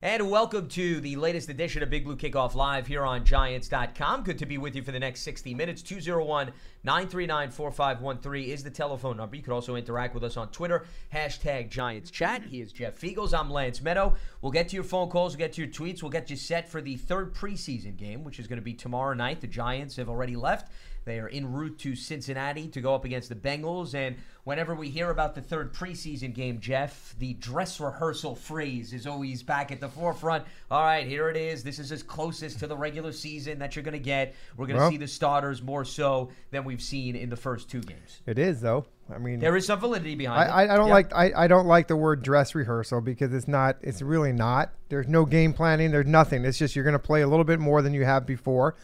And welcome to the latest edition of Big Blue Kickoff Live here on Giants.com. Good to be with you for the next 60 minutes. 201 939 4513 is the telephone number. You can also interact with us on Twitter, hashtag Giants Chat. He is Jeff Feagles. I'm Lance Medow. We'll get to your phone calls, we'll get to your tweets, we'll get you set for the third preseason game, which is going to be tomorrow night. The Giants have already left. They are en route to Cincinnati to go up against the Bengals. And whenever we hear about the third preseason game, Jeff, the dress rehearsal phrase is always back at the forefront. All right, here it is. This is as closest to the regular season that you're going to get. We're going to Well- see the starters more so than we've seen in the first two games. It is though. I mean, There is some validity behind I, it. I don't Yeah. like I, I don't like the word dress rehearsal because it's not it's really not. There's no game planning. There's nothing. It's just you're going to play a little bit more than you have before.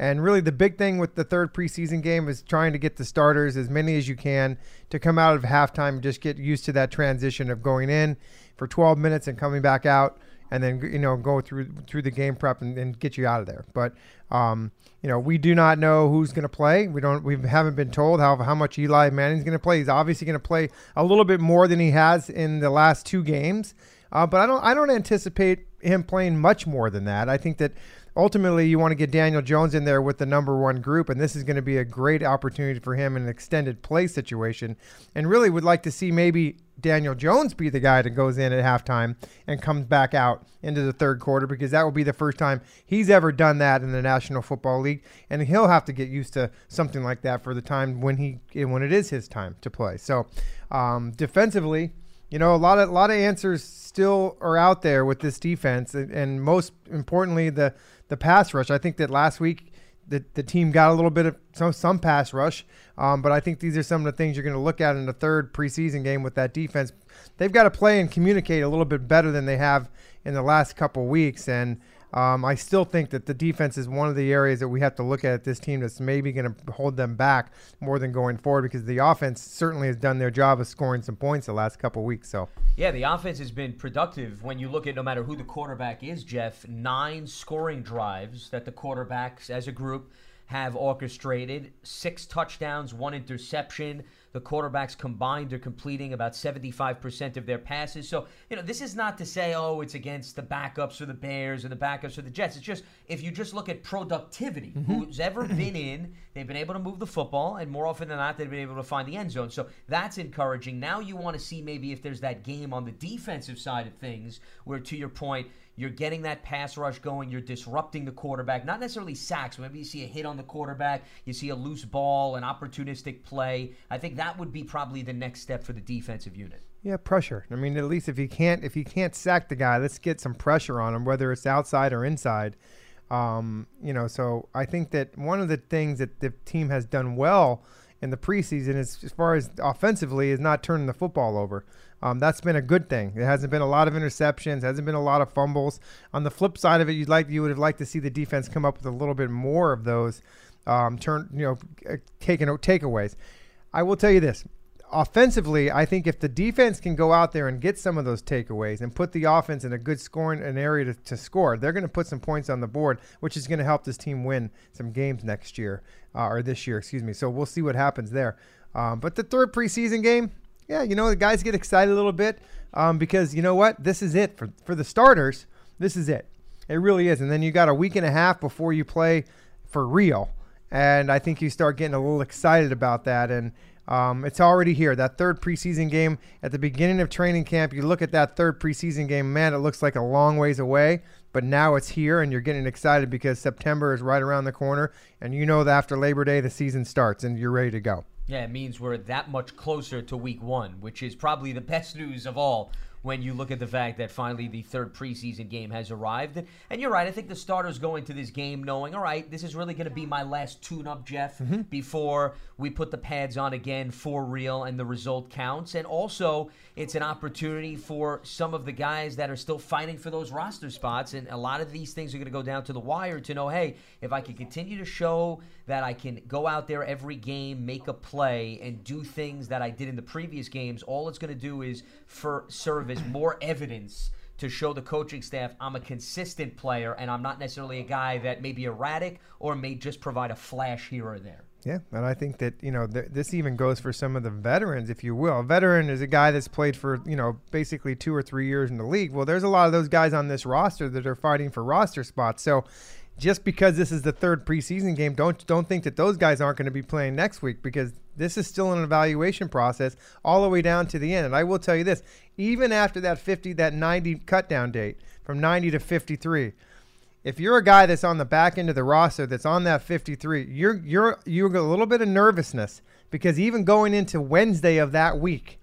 And really, the big thing with the third preseason game is trying to get the starters as many as you can to come out of halftime just get used to that transition of going in for 12 minutes and coming back out, and then you know go through through the game prep and, and get you out of there. But um, you know, we do not know who's going to play. We don't. We haven't been told how how much Eli Manning's going to play. He's obviously going to play a little bit more than he has in the last two games. Uh, but I don't. I don't anticipate him playing much more than that. I think that ultimately you want to get Daniel Jones in there with the number one group, and this is going to be a great opportunity for him in an extended play situation. And really would like to see maybe Daniel Jones be the guy that goes in at halftime and comes back out into the third quarter because that will be the first time he's ever done that in the National Football League, and he'll have to get used to something like that for the time when he when it is his time to play. So um, defensively. You know, a lot of a lot of answers still are out there with this defense, and, and most importantly, the the pass rush. I think that last week the, the team got a little bit of some some pass rush, um, but I think these are some of the things you're going to look at in the third preseason game with that defense. They've got to play and communicate a little bit better than they have in the last couple weeks, and um, I still think that the defense is one of the areas that we have to look at this team that's maybe going to hold them back more than going forward because the offense certainly has done their job of scoring some points the last couple weeks. So. Yeah, the offense has been productive when you look at no matter who the quarterback is, Jeff, nine scoring drives that the quarterbacks as a group have orchestrated, six touchdowns, one interception. The quarterbacks combined are completing about 75% of their passes. So, you know, this is not to say, oh, it's against the backups or the Bears or the backups or the Jets. It's just if you just look at productivity, mm-hmm. who's ever been in, they've been able to move the football, and more often than not, they've been able to find the end zone. So that's encouraging. Now you want to see maybe if there's that game on the defensive side of things where, to your point, you're getting that pass rush going. You're disrupting the quarterback. Not necessarily sacks. Maybe you see a hit on the quarterback. You see a loose ball, an opportunistic play. I think that would be probably the next step for the defensive unit. Yeah, pressure. I mean, at least if you can't if you can't sack the guy, let's get some pressure on him, whether it's outside or inside. Um, you know, so I think that one of the things that the team has done well in the preseason is, as far as offensively, is not turning the football over. Um, that's been a good thing. There hasn't been a lot of interceptions, hasn't been a lot of fumbles. On the flip side of it, you'd like you would have liked to see the defense come up with a little bit more of those um, turn, you know, uh, taken takeaways. I will tell you this: offensively, I think if the defense can go out there and get some of those takeaways and put the offense in a good scoring an area to, to score, they're going to put some points on the board, which is going to help this team win some games next year uh, or this year, excuse me. So we'll see what happens there. Um, but the third preseason game, yeah, you know the guys get excited a little bit um, because you know what, this is it for for the starters. This is it. It really is. And then you got a week and a half before you play for real. And I think you start getting a little excited about that. And um, it's already here. That third preseason game at the beginning of training camp, you look at that third preseason game, man, it looks like a long ways away. But now it's here, and you're getting excited because September is right around the corner. And you know that after Labor Day, the season starts and you're ready to go. Yeah, it means we're that much closer to week one, which is probably the best news of all when you look at the fact that finally the third preseason game has arrived. And you're right, I think the starters go into this game knowing, all right, this is really going to be my last tune up, Jeff, mm-hmm. before we put the pads on again for real and the result counts. And also, it's an opportunity for some of the guys that are still fighting for those roster spots. And a lot of these things are going to go down to the wire to know, hey, if I can continue to show that I can go out there every game, make a play, and do things that I did in the previous games, all it's going to do is for serve as more evidence to show the coaching staff I'm a consistent player and I'm not necessarily a guy that may be erratic or may just provide a flash here or there. Yeah, and I think that you know th- this even goes for some of the veterans, if you will. A veteran is a guy that's played for you know basically two or three years in the league. Well, there's a lot of those guys on this roster that are fighting for roster spots. So, just because this is the third preseason game, don't don't think that those guys aren't going to be playing next week because this is still an evaluation process all the way down to the end. And I will tell you this: even after that 50, that 90 cut down date from 90 to 53 if you're a guy that's on the back end of the roster that's on that 53, you're you're you're a little bit of nervousness because even going into Wednesday of that week,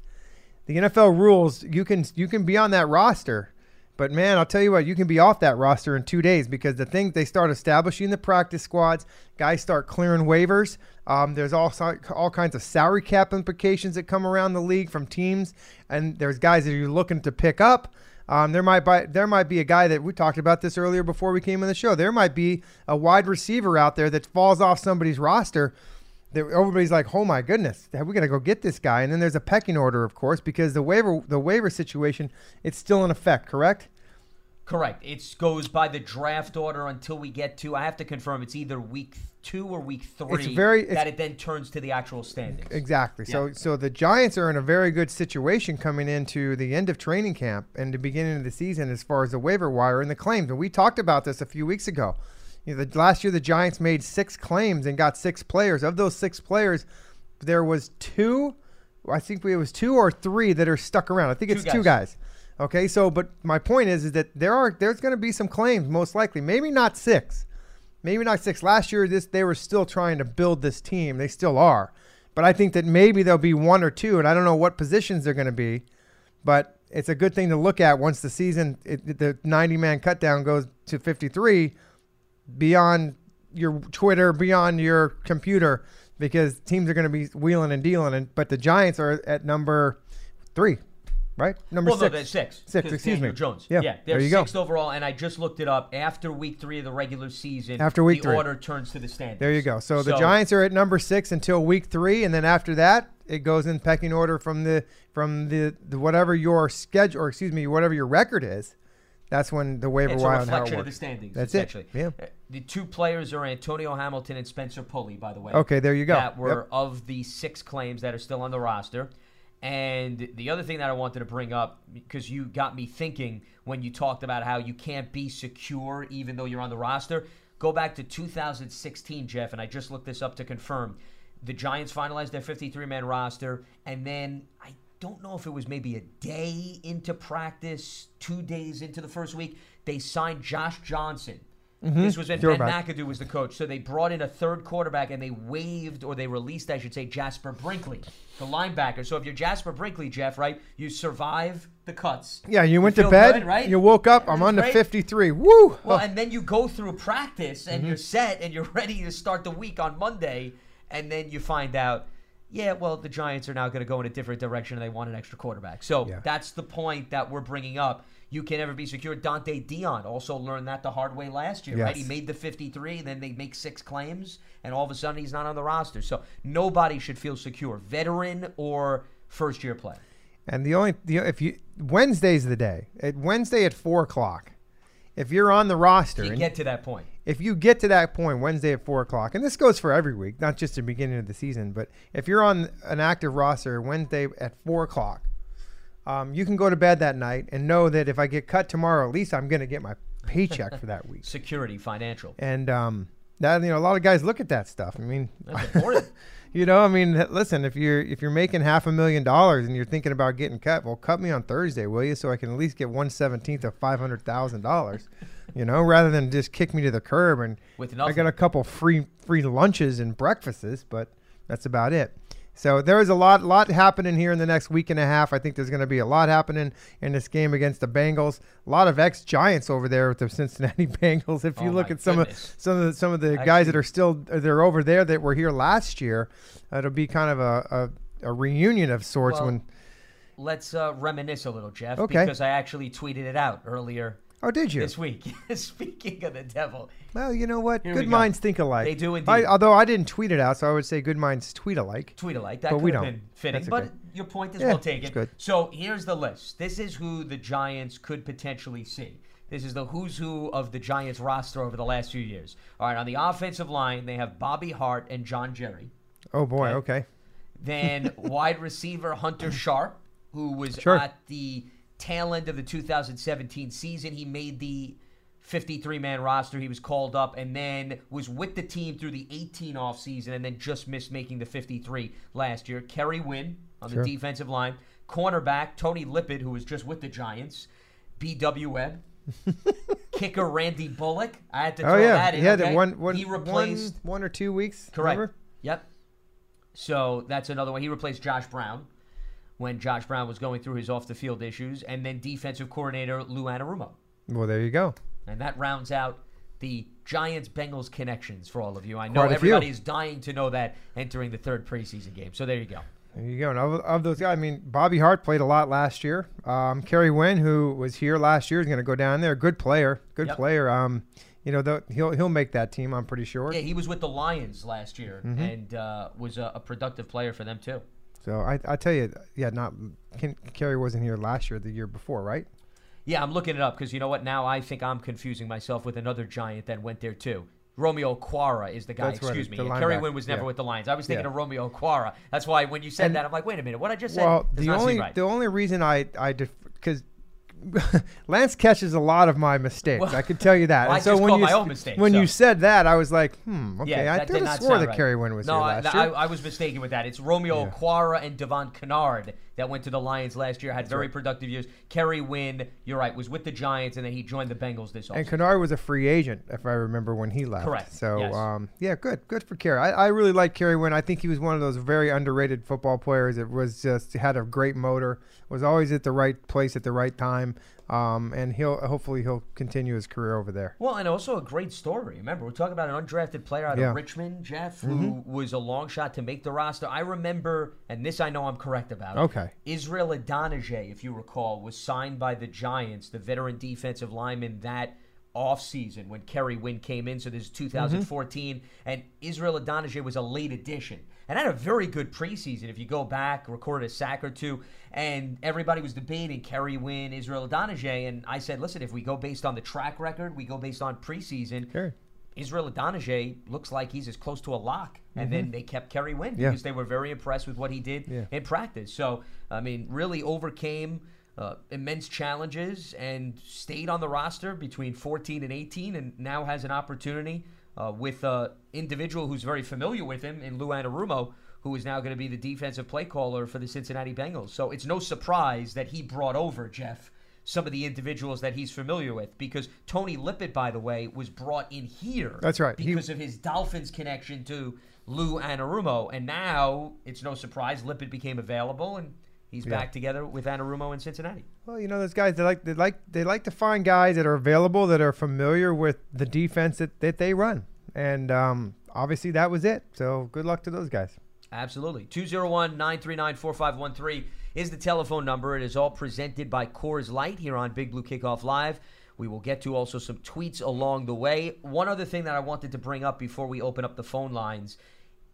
the NFL rules you can you can be on that roster, but man, I'll tell you what, you can be off that roster in two days because the thing they start establishing the practice squads, guys start clearing waivers. Um, there's all all kinds of salary cap implications that come around the league from teams, and there's guys that you're looking to pick up. Um, there might be, there might be a guy that we talked about this earlier before we came on the show. There might be a wide receiver out there that falls off somebody's roster. That everybody's like, "Oh my goodness, we got to go get this guy." And then there's a pecking order, of course, because the waiver the waiver situation it's still in effect. Correct? Correct. It goes by the draft order until we get to. I have to confirm. It's either week two or week three. It's very it's, that it then turns to the actual standings. Exactly. Yeah. So so the Giants are in a very good situation coming into the end of training camp and the beginning of the season as far as the waiver wire and the claims. And we talked about this a few weeks ago. You know, the, last year the Giants made six claims and got six players. Of those six players, there was two. I think it was two or three that are stuck around. I think it's two guys. Two guys Okay, so but my point is is that there are there's going to be some claims most likely, maybe not six, maybe not six. Last year this they were still trying to build this team. They still are, but I think that maybe there'll be one or two, and I don't know what positions they're going to be, but it's a good thing to look at once the season it, the 90 man cut down goes to 53 beyond your Twitter, beyond your computer, because teams are going to be wheeling and dealing, and but the Giants are at number three right? Number well, six. No, six. Six, excuse Daniel me. Jones. Yeah, yeah they're there you sixth go. overall, and I just looked it up. After week three of the regular season, after week the three. order turns to the standings. There you go. So, so, the Giants are at number six until week three, and then after that, it goes in pecking order from the from the, the whatever your schedule, or excuse me, whatever your record is. That's when the waiver wire and how it works. of the standings. That's it. Yeah. Uh, the two players are Antonio Hamilton and Spencer Pulley, by the way. Okay, there you go. That were yep. of the six claims that are still on the roster. And the other thing that I wanted to bring up, because you got me thinking when you talked about how you can't be secure even though you're on the roster, go back to 2016, Jeff, and I just looked this up to confirm. The Giants finalized their 53 man roster, and then I don't know if it was maybe a day into practice, two days into the first week, they signed Josh Johnson Mm-hmm. This was when Ben McAdoo was the coach. So they brought in a third quarterback and they waived or they released, I should say, Jasper Brinkley, the linebacker. So if you're Jasper Brinkley, Jeff, right, you survive the cuts. Yeah, you went to bed, good, right? You woke up. I'm on the 53. Woo! Well, and then you go through practice and mm-hmm. you're set and you're ready to start the week on Monday, and then you find out. Yeah, well, the Giants are now going to go in a different direction and they want an extra quarterback. So yeah. that's the point that we're bringing up you can never be secure. Dante Dion also learned that the hard way last year, yes. right? He made the 53, then they make six claims, and all of a sudden he's not on the roster. So nobody should feel secure, veteran or first year player. And the only the, if you Wednesday's the day. At Wednesday at four o'clock, if you're on the roster, you get to that point. If you get to that point, Wednesday at four o'clock, and this goes for every week, not just the beginning of the season, but if you're on an active roster Wednesday at four o'clock, um, you can go to bed that night and know that if I get cut tomorrow, at least I'm going to get my paycheck for that week. Security, financial. And um, that you know, a lot of guys look at that stuff. I mean, you know, I mean, listen, if you're if you're making half a million dollars and you're thinking about getting cut, well, cut me on Thursday, will you, so I can at least get one seventeenth of five hundred thousand dollars. You know, rather than just kick me to the curb and With I got a couple free free lunches and breakfasts, but that's about it. So there is a lot, lot happening here in the next week and a half. I think there's going to be a lot happening in this game against the Bengals. A lot of ex Giants over there with the Cincinnati Bengals. If you oh look at some goodness. of some of the some of the Actually, guys that are still they're over there that were here last year, it'll be kind of a, a, a reunion of sorts well, when. Let's uh, reminisce a little, Jeff, okay. because I actually tweeted it out earlier Oh, did you? This week. Speaking of the devil. Well, you know what? Here good minds think alike. They do indeed. I, although I didn't tweet it out, so I would say good minds tweet alike. Tweet alike. That but could have been fitting. That's but your point is yeah, well taken. Good. So here's the list. This is who the Giants could potentially see. This is the who's who of the Giants roster over the last few years. All right, on the offensive line, they have Bobby Hart and John Jerry. Oh boy, Okay. okay. Then wide receiver Hunter Sharp, who was Sure. at the tail end of the 2017 season. He made the 53 man roster. He was called up and then was with the team through the 18 offseason and then just missed making the 53 last year. Kerry Wynn on Sure. the defensive line. Cornerback Tony Lippett, who was just with the Giants. B.W. Webb. Kicker Randy Bullock. I had to oh, throw Oh yeah, that in. he had okay? the one, one, he replaced one, one or two weeks. Correct. remember? Yep. So that's another one. He replaced Josh Brown when Josh Brown was going through his off the field issues, and then defensive coordinator Lou Anarumo. Well, there you go. And that rounds out the Giants Bengals connections for all of you. I know Quite everybody is dying to know that entering the third preseason game. So there you go. There you go. And of, of those guys, I mean, Bobby Hart played a lot last year. Um, Kerry Wynn, who was here last year, is going to go down there. Good player. Good Yep. player. Um, you know, the, he'll he'll make that team. I'm pretty sure. Yeah, he was with the Lions last year Mm-hmm. and uh, was a, a productive player for them too. So I I tell you, yeah, not Ken, Kerry wasn't here last year. The year before, right? Yeah, I'm looking it up because you know what? Now I think I'm confusing myself with another Giant that went there too. Romeo Okwara is the guy. That's right, excuse me. Yeah, Kerry Wynn was never yeah. with the Lions. I was thinking Yeah. of Romeo Okwara. That's why when you said And- that, I'm like, wait a minute, what I just said Well, the only right. the only reason I I because Lance catches a lot of my mistakes. Well, I can tell you that. well, I so when you my own mistakes, when so. you said that, I was like, hmm, okay. yeah, I could have swore that right. Kerry Wynn was no, here I, last I, year. I was mistaken with that. It's Romeo Yeah. Okwara and Devon Kennard that went to the Lions last year, had very productive years. Kerry Wynn, you're right, was with the Giants, and then he joined the Bengals this And offseason. Kennard was a free agent, if I remember when he left. Correct, So, yes. um, yeah, good, good for Kerry. I, I really like Kerry Wynn. I think he was one of those very underrated football players. It was just had a great motor, was always at the right place at the right time, um, and he'll hopefully he'll continue his career over there. Well, and also a great story. Remember, we're talking about an undrafted player out Yeah. Mm-hmm. of Richmond, Jeff, who was a long shot to make the roster. I remember, and this I know I'm correct about. Okay. Israel Idonije, if you recall, was signed by the Giants, the veteran defensive lineman that offseason when Kerry Wynn came in. So this is 2014. And Israel Idonije was a late addition and had a very good preseason. If you go back, recorded a sack or two, and everybody was debating Kerry Wynn, Israel Idonije. And I said, listen, if we go based on the track record, we go based on preseason. Sure. Israel Idonije looks like he's as close to a lock. And then they kept Kerry Wynn Mm-hmm. Yeah. because they were very impressed with what he did Yeah. in practice. So, I mean, really overcame uh, immense challenges and stayed on the roster between 14 and 18 and now has an opportunity uh, with an individual who's very familiar with him in Lou Anarumo, who is now going to be the defensive play caller for the Cincinnati Bengals. So it's no surprise that he brought over, Jeff, some of the individuals that he's familiar with because Tony Lippett, by the way, was brought in here. That's right. He- Because of his Dolphins connection to Lou Anarumo. And now it's no surprise Lippett became available and he's Yeah. back together with Anarumo in Cincinnati. Well, you know those guys. They like they like they like to find guys that are available that are familiar with the defense that, that they run, and um, obviously that was it. So good luck to those guys. Absolutely. 201 939 4513 is the telephone number. It is all presented by Coors Light here on Big Blue Kickoff Live. We will get to also some tweets along the way. One other thing that I wanted to bring up before we open up the phone lines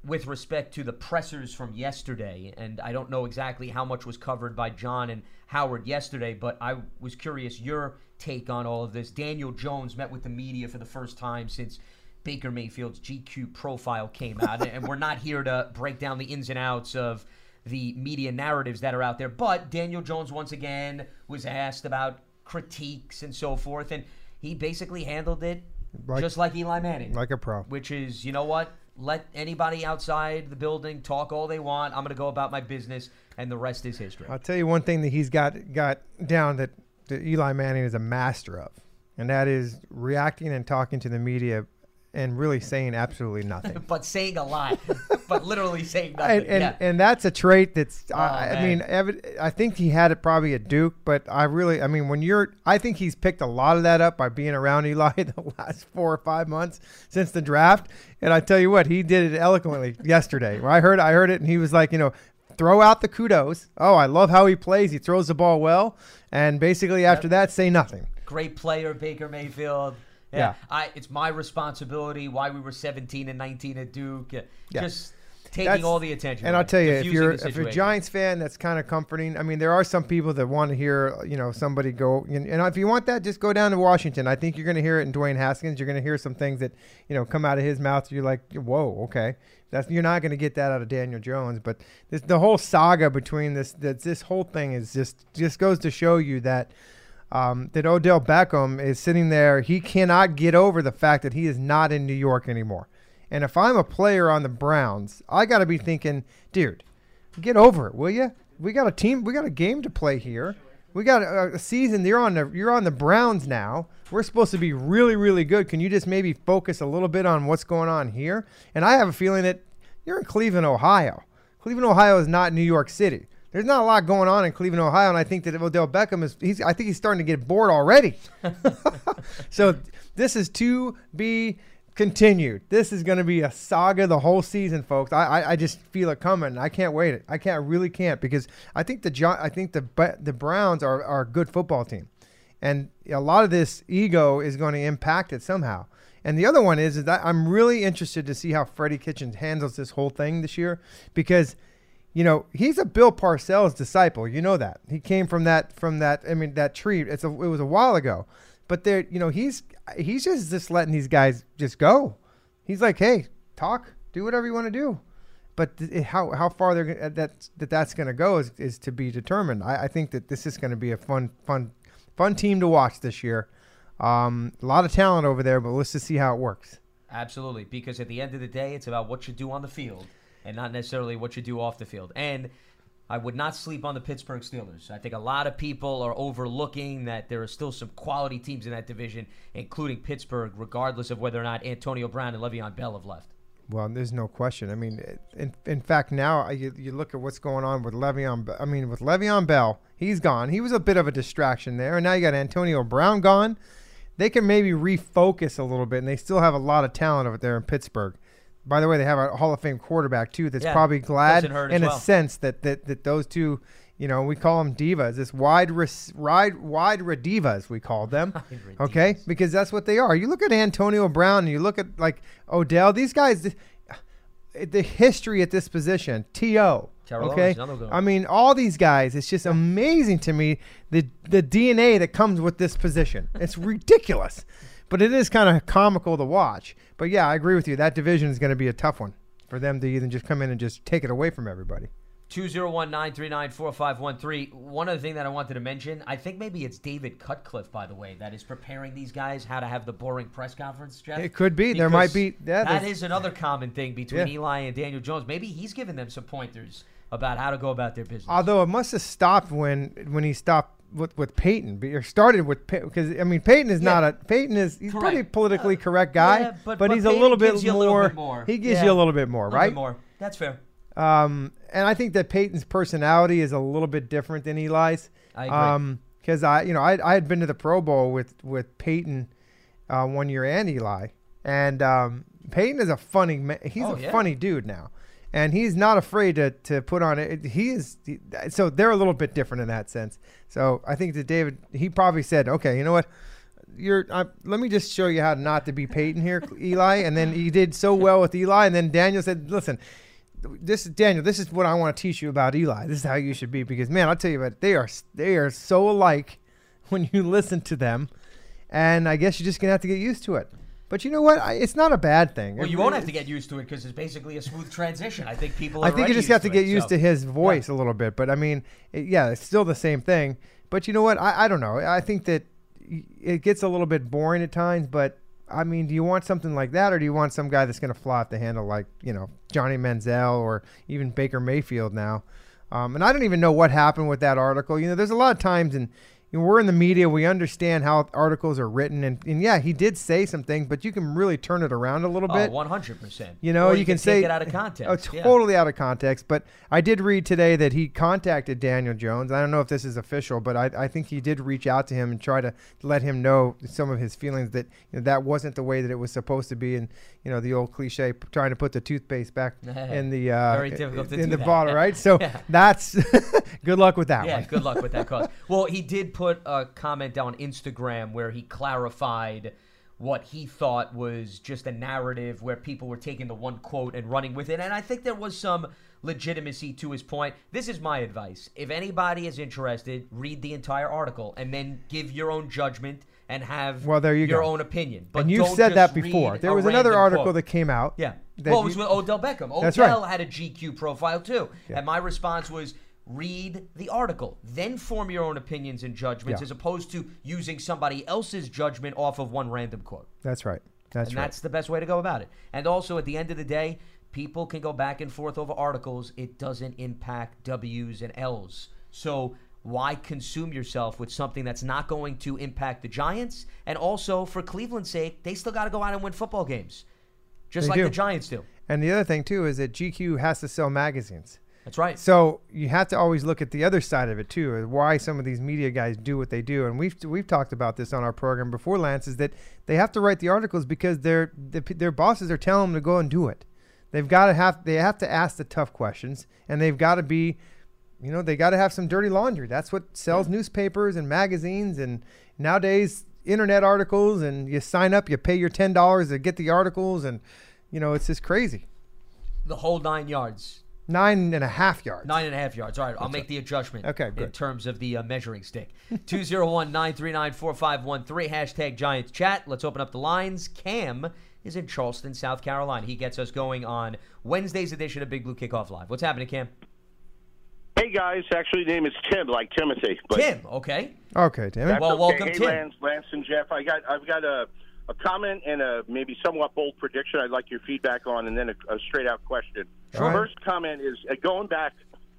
with respect to the pressers from yesterday, and I don't know exactly how much was covered by John and Howard yesterday, but I was curious your take on all of this. Daniel Jones met with the media for the first time since Baker Mayfield's GQ profile came out, and we're not here to break down the ins and outs of the media narratives that are out there. But Daniel Jones once again was asked about critiques and so forth, and he basically handled it Like- just like Eli Manning Like a pro. which is, you know what? Let anybody outside the building talk all they want. I'm going to go about my business, and the rest is history. I'll tell you one thing that he's got got down that, that Eli Manning is a master of, and that is reacting and talking to the media and really saying absolutely nothing. but saying a lot, but literally saying nothing. and and, yeah. and that's a trait that's Oh, I, I mean I think he had it probably at Duke, but I really I mean when you're I think he's picked a lot of that up by being around Eli the last four or five months since the draft, and I tell you what he did it eloquently yesterday. Where I heard I heard it and he was like you know. Throw out the kudos. Oh, I love how he plays. He throws the ball well, and basically after that, say nothing. Great player, Baker Mayfield. Yeah. I, it's my responsibility why we were 17 and 19 at Duke. Yeah. Just taking That's- all the attention. And I'll tell you, if you're if you're a. Giants fan, that's kind of comforting. I mean, there are some people that want to hear, you know, somebody go. And, and if you want that, just go down to Washington. I think you're going to hear it in Dwayne Haskins. You're going to hear some things that you know come out of his mouth. You're like, whoa, okay. That's you're not going to get that out of Daniel Jones. But this, the whole saga between this that this whole thing is just just goes to show you that. Um, that Odell Beckham is sitting there. He cannot get over the fact that he is not in New York anymore. And if I'm a player on the Browns, I got to be thinking, dude, get over it, will you? We got a team, we got a game to play here. We got a, a season. You're on the you're on the Browns now. We're supposed to be really really good. Can you just maybe focus a little bit on what's going on here? And I have a feeling that you're in Cleveland, Ohio. Cleveland, Ohio is not New York City. There's not a lot going on in Cleveland, Ohio, and I think that Odell Beckham is. He's. I think he's starting to get bored already. so this is to be continued. This is going to be a saga the whole season, folks. I, I, I just feel it coming. I can't wait it. I can't really can't because I think the Gi- I think the the Browns are, are a good football team, and a lot of this ego is going to impact it somehow. And the other one is, is that I'm really interested to see how Freddie Kitchens handles this whole thing this year because you know he's a Bill Parcells disciple. You know that he came from that from that. I mean that tree. It's a, it was a while ago, but there you know he's he's just just letting these guys just go. He's like, hey, talk, do whatever you want to do. But th- how how far they're that that that's going to go is, is to be determined. I, I think that this is going to be a fun fun fun team to watch this year. Um, a lot of talent over there, but let's just see how it works. Absolutely, because at the end of the day, it's about what you do on the field and not necessarily what you do off the field. And I would not sleep on the Pittsburgh Steelers. I think a lot of people are overlooking that there are still some quality teams in that division, including Pittsburgh, regardless of whether or not Antonio Brown and Le'Veon Bell have left. Well, there's no question. I mean, in, in fact, now you, you look at what's going on with Le'Veon. I mean, with Le'Veon Bell, he's gone. He was a bit of a distraction there, and now you got Antonio Brown gone. They can maybe refocus a little bit, and they still have a lot of talent over there in Pittsburgh. By the way, they have a Hall of Fame quarterback too. That's Yeah, probably glad doesn't hurt as in a sense that, that that those two, you know, we call them divas. This wide res, wide wide divas we call them. Okay, because that's what they are. You look at Antonio Brown, and you look at like Odell. These guys, the, eh, the history at this position, To. Terrell okay, Owens, another good one. I mean, all these guys. It's just amazing to me the the DNA that comes with this position. It's ridiculous, but it is kind of comical to watch. But yeah, I agree with you. That division is going to be a tough one for them to even just come in and just take it away from everybody. 201-939-4513. One other thing that I wanted to mention, I think maybe it's David Cutcliffe, by the way, that is preparing these guys how to have the boring press conference, Jeff. It could be. There might be- yeah, that there's- another common thing between Yeah. Eli and Daniel Jones. Maybe he's giving them some pointers about how to go about their business. Although it must have stopped when when he stopped with with Peyton, but- or started with because I mean Peyton is not a Peyton is he's a pretty Correct. politically correct guy, yeah, but- but, but he's a little you a more, little bit more. He gives Yeah. you a little bit more, A little right? bit more. That's fair. Um, and I think that Peyton's personality is a little bit different than Eli's. I agree. Um, because I, you know, I, I had been to the Pro Bowl with with Peyton, uh, one year and Eli, and um, Peyton is a funny, he's Oh, a yeah. funny dude now, and he's not afraid to to put on it. He is, he- so they're a little bit different in that sense. So I think that David, he probably said, okay, you know what. You're. Let me just show you how not to be Peyton here, Eli. And then he did so well with Eli. And then Daniel said, "Listen, this is Daniel. This is what I want to teach you about Eli. This is how you should be because man, I'll tell you what they are. They are so alike when you listen to them, and I guess you're just gonna have to get used to it. But you know what? I, it's not a bad thing. Well, It you won't have to get used to it because it's basically a smooth transition. I think people. Are I think you just have to used get it, used so- to his voice a little bit. But I mean, it, yeah, it's still the same thing. But you know what? I, I don't know. I think that it gets a little bit boring at times. But I mean, do you want something like that, or do you want some guy that's going to fly off the handle like you know Johnny Manziel or even Baker Mayfield now? Um, and I don't even know what happened with that article. You know, there's a lot of times and. You know, we're in the media. We understand how articles are written, and, and yeah, he did say some things, but you can really turn it around a little Oh, bit. one hundred percent. You know, Or you, can, take say it out of context. Oh, yeah. totally out of context. But I did read today that he contacted Daniel Jones. I don't know if this is official, but I, I think he did reach out to him and try to let him know some of his feelings that you know, that wasn't the way that it was supposed to be, and you know the old cliche, trying to put the toothpaste back in the uh, Very difficult to in do the that. bottle, right? So Yeah. that's good luck with that Yeah, one. good luck with that cause. Well, he did put a comment on Instagram where he clarified what he thought was just a narrative where people were taking the one quote and running with it. And I think there was some legitimacy to his point. This is my advice. If anybody is interested, read the entire article and then give your own judgment and have Well, there you your go. own opinion. But and you've said that before. There was another article quote. that came out. Yeah. that Well, it was you- with Odell Beckham. Odell right. had a GQ profile too. Yeah. And my response was read the article, then form your own opinions and judgments Yeah. as opposed to using somebody else's judgment off of one random quote. That's right. That's and right. that's the best way to go about it. And also, at the end of the day, people can go back and forth over articles. It doesn't impact W's and L's. So why consume yourself with something that's not going to impact the Giants? And also, for Cleveland's sake, they still got to go out and win football games, just They like do. the Giants do. And the other thing too is that GQ has to sell magazines. That's right. So you have to always look at the other side of it too, is why some of these media guys do what they do. And we've we've talked about this on our program before, Lance, is that they have to write the articles because their the, their bosses are telling them to go and do it. They've got to have they have to ask the tough questions, and they've got to be, you know, they got to have some dirty laundry. That's what sells newspapers and magazines, and nowadays internet articles. And you sign up, you pay your ten dollars to get the articles, and you know it's just crazy. The whole nine yards. Nine and a half yards. Nine and a half yards. All right, I'll make the adjustment Okay, good. in terms of the uh, measuring stick. 201 939 4513. Hashtag Giants Chat. Let's open up the lines. Cam is in Charleston, South Carolina. He gets us going on Wednesday's edition of Big Blue Kickoff Live. What's happening, Cam? Hey guys, actually, name is Tim, like Timothy. But Tim, okay. Okay, damn it. Well, okay. welcome, hey, Tim. Lance, Lance and Jeff. I got, I've got a, a comment and a maybe somewhat bold prediction. I'd like your feedback on, and then a, a straight out question. Sure. First comment is uh, going back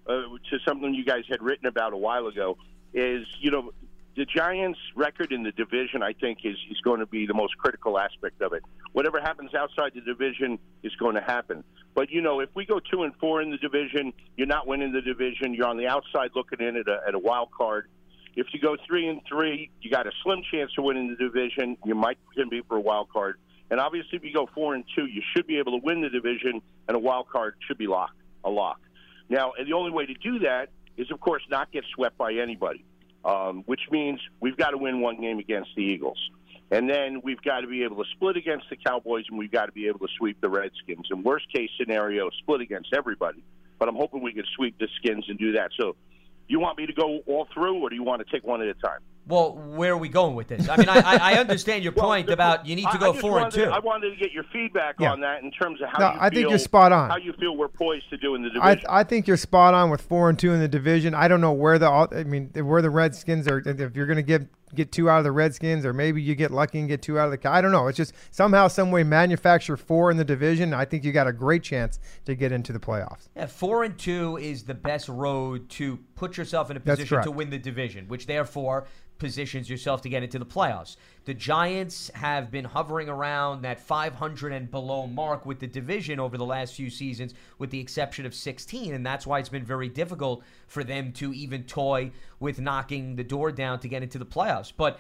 uh, to something you guys had written about a while ago. Is you know the Giants' record in the division, I think, is is going to be the most critical aspect of it. Whatever happens outside the division is going to happen. But you know, if we go two and four in the division, you're not winning the division. You're on the outside looking in at a, at a wild card. If you go three and three, you got a slim chance to win in the division. You might compete for a wild card. And obviously, if you go four and two, you should be able to win the division, and a wild card should be locked, a lock. Now, and the only way to do that is, of course, not get swept by anybody, um, which means we've got to win one game against the Eagles. And then we've got to be able to split against the Cowboys, and we've got to be able to sweep the Redskins. And worst case scenario, split against everybody. But I'm hoping we can sweep the Skins and do that. So, you want me to go all through, or do you want to take one at a time? Well, where are we going with this? I mean, I, I, I understand your point the- about you need to go just four and wanted- two. I wanted to get your feedback Yeah. on that in terms of how No, you I think you're spot on. How you feel we're poised to do in the division. I think you're spot on with four and two in the division. I don't know where the I mean where the Redskins are. If you're going to get get two out of the Redskins, or maybe you get lucky and get two out of the. I don't know. It's just somehow, some way, manufacture four in the division. I think you got a great chance to get into the playoffs. Yeah, four and two is the best road to put yourself in a position to win the division, which therefore positions yourself to get into the playoffs. The Giants have been hovering around that 500 and below mark with the division over the last few seasons, with the exception of 16, and that's why it's been very difficult for them to even toy with knocking the door down to get into the playoffs. But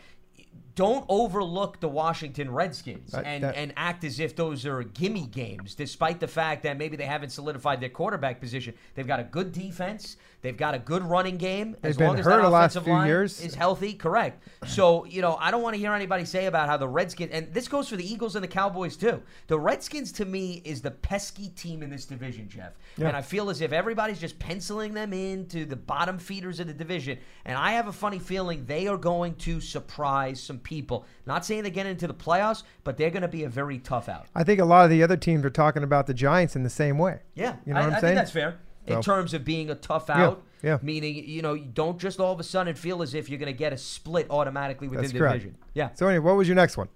don't overlook the Washington Redskins That- and, that- and act as if those are gimme games, despite the fact that maybe they haven't solidified their quarterback position. They've got a good defense. They've got a good running game. They've as been long as hurt that the last offensive few line years. is healthy, correct. So, you know, I don't want to hear anybody say about how the Redskins, and this goes for the Eagles and the Cowboys too. The Redskins, to me, is the pesky team in this division, Jeff. Yeah. And I feel as if everybody's just penciling them into the bottom feeders of the division. And I have a funny feeling they are going to surprise some people. Not saying they get into the playoffs, but they're going to be a very tough out. I think a lot of the other teams are talking about the Giants in the same way. Yeah, You know I, what I'm I saying? think that's fair. In terms of being a tough Yeah, out, yeah. meaning you know you don't just all of a sudden feel as if you're going to get a split automatically within That's the correct. division. Yeah, So anyway, what was your next one?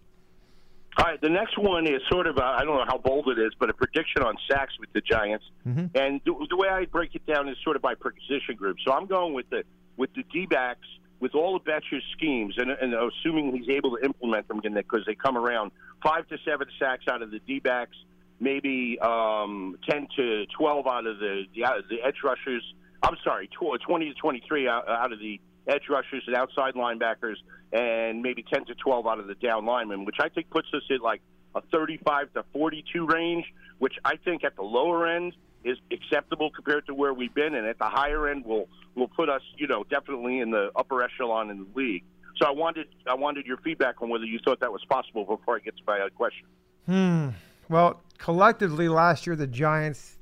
All right, the next one is sort of, I I don't know how bold it is, but a prediction on sacks with the Giants. Mm-hmm. And the, the way I break it down is sort of by position group. So I'm going with the with the D-backs, with all of Bettcher's schemes, and, and assuming he's able to implement them because they come around, five to seven sacks out of the D-backs, maybe um, 10 to 12 out of the, the, the edge rushers. I'm sorry, 20 to 23 out, out of the edge rushers and outside linebackers, and maybe 10 to 12 out of the down linemen, which I think puts us at like a 35 to 42 range, which I think at the lower end is acceptable compared to where we've been, and at the higher end will will put us, you know, definitely in the upper echelon in the league. So I wanted I wanted your feedback on whether you thought that was possible before I get to my question. Hmm. Well, collectively last year the Giants.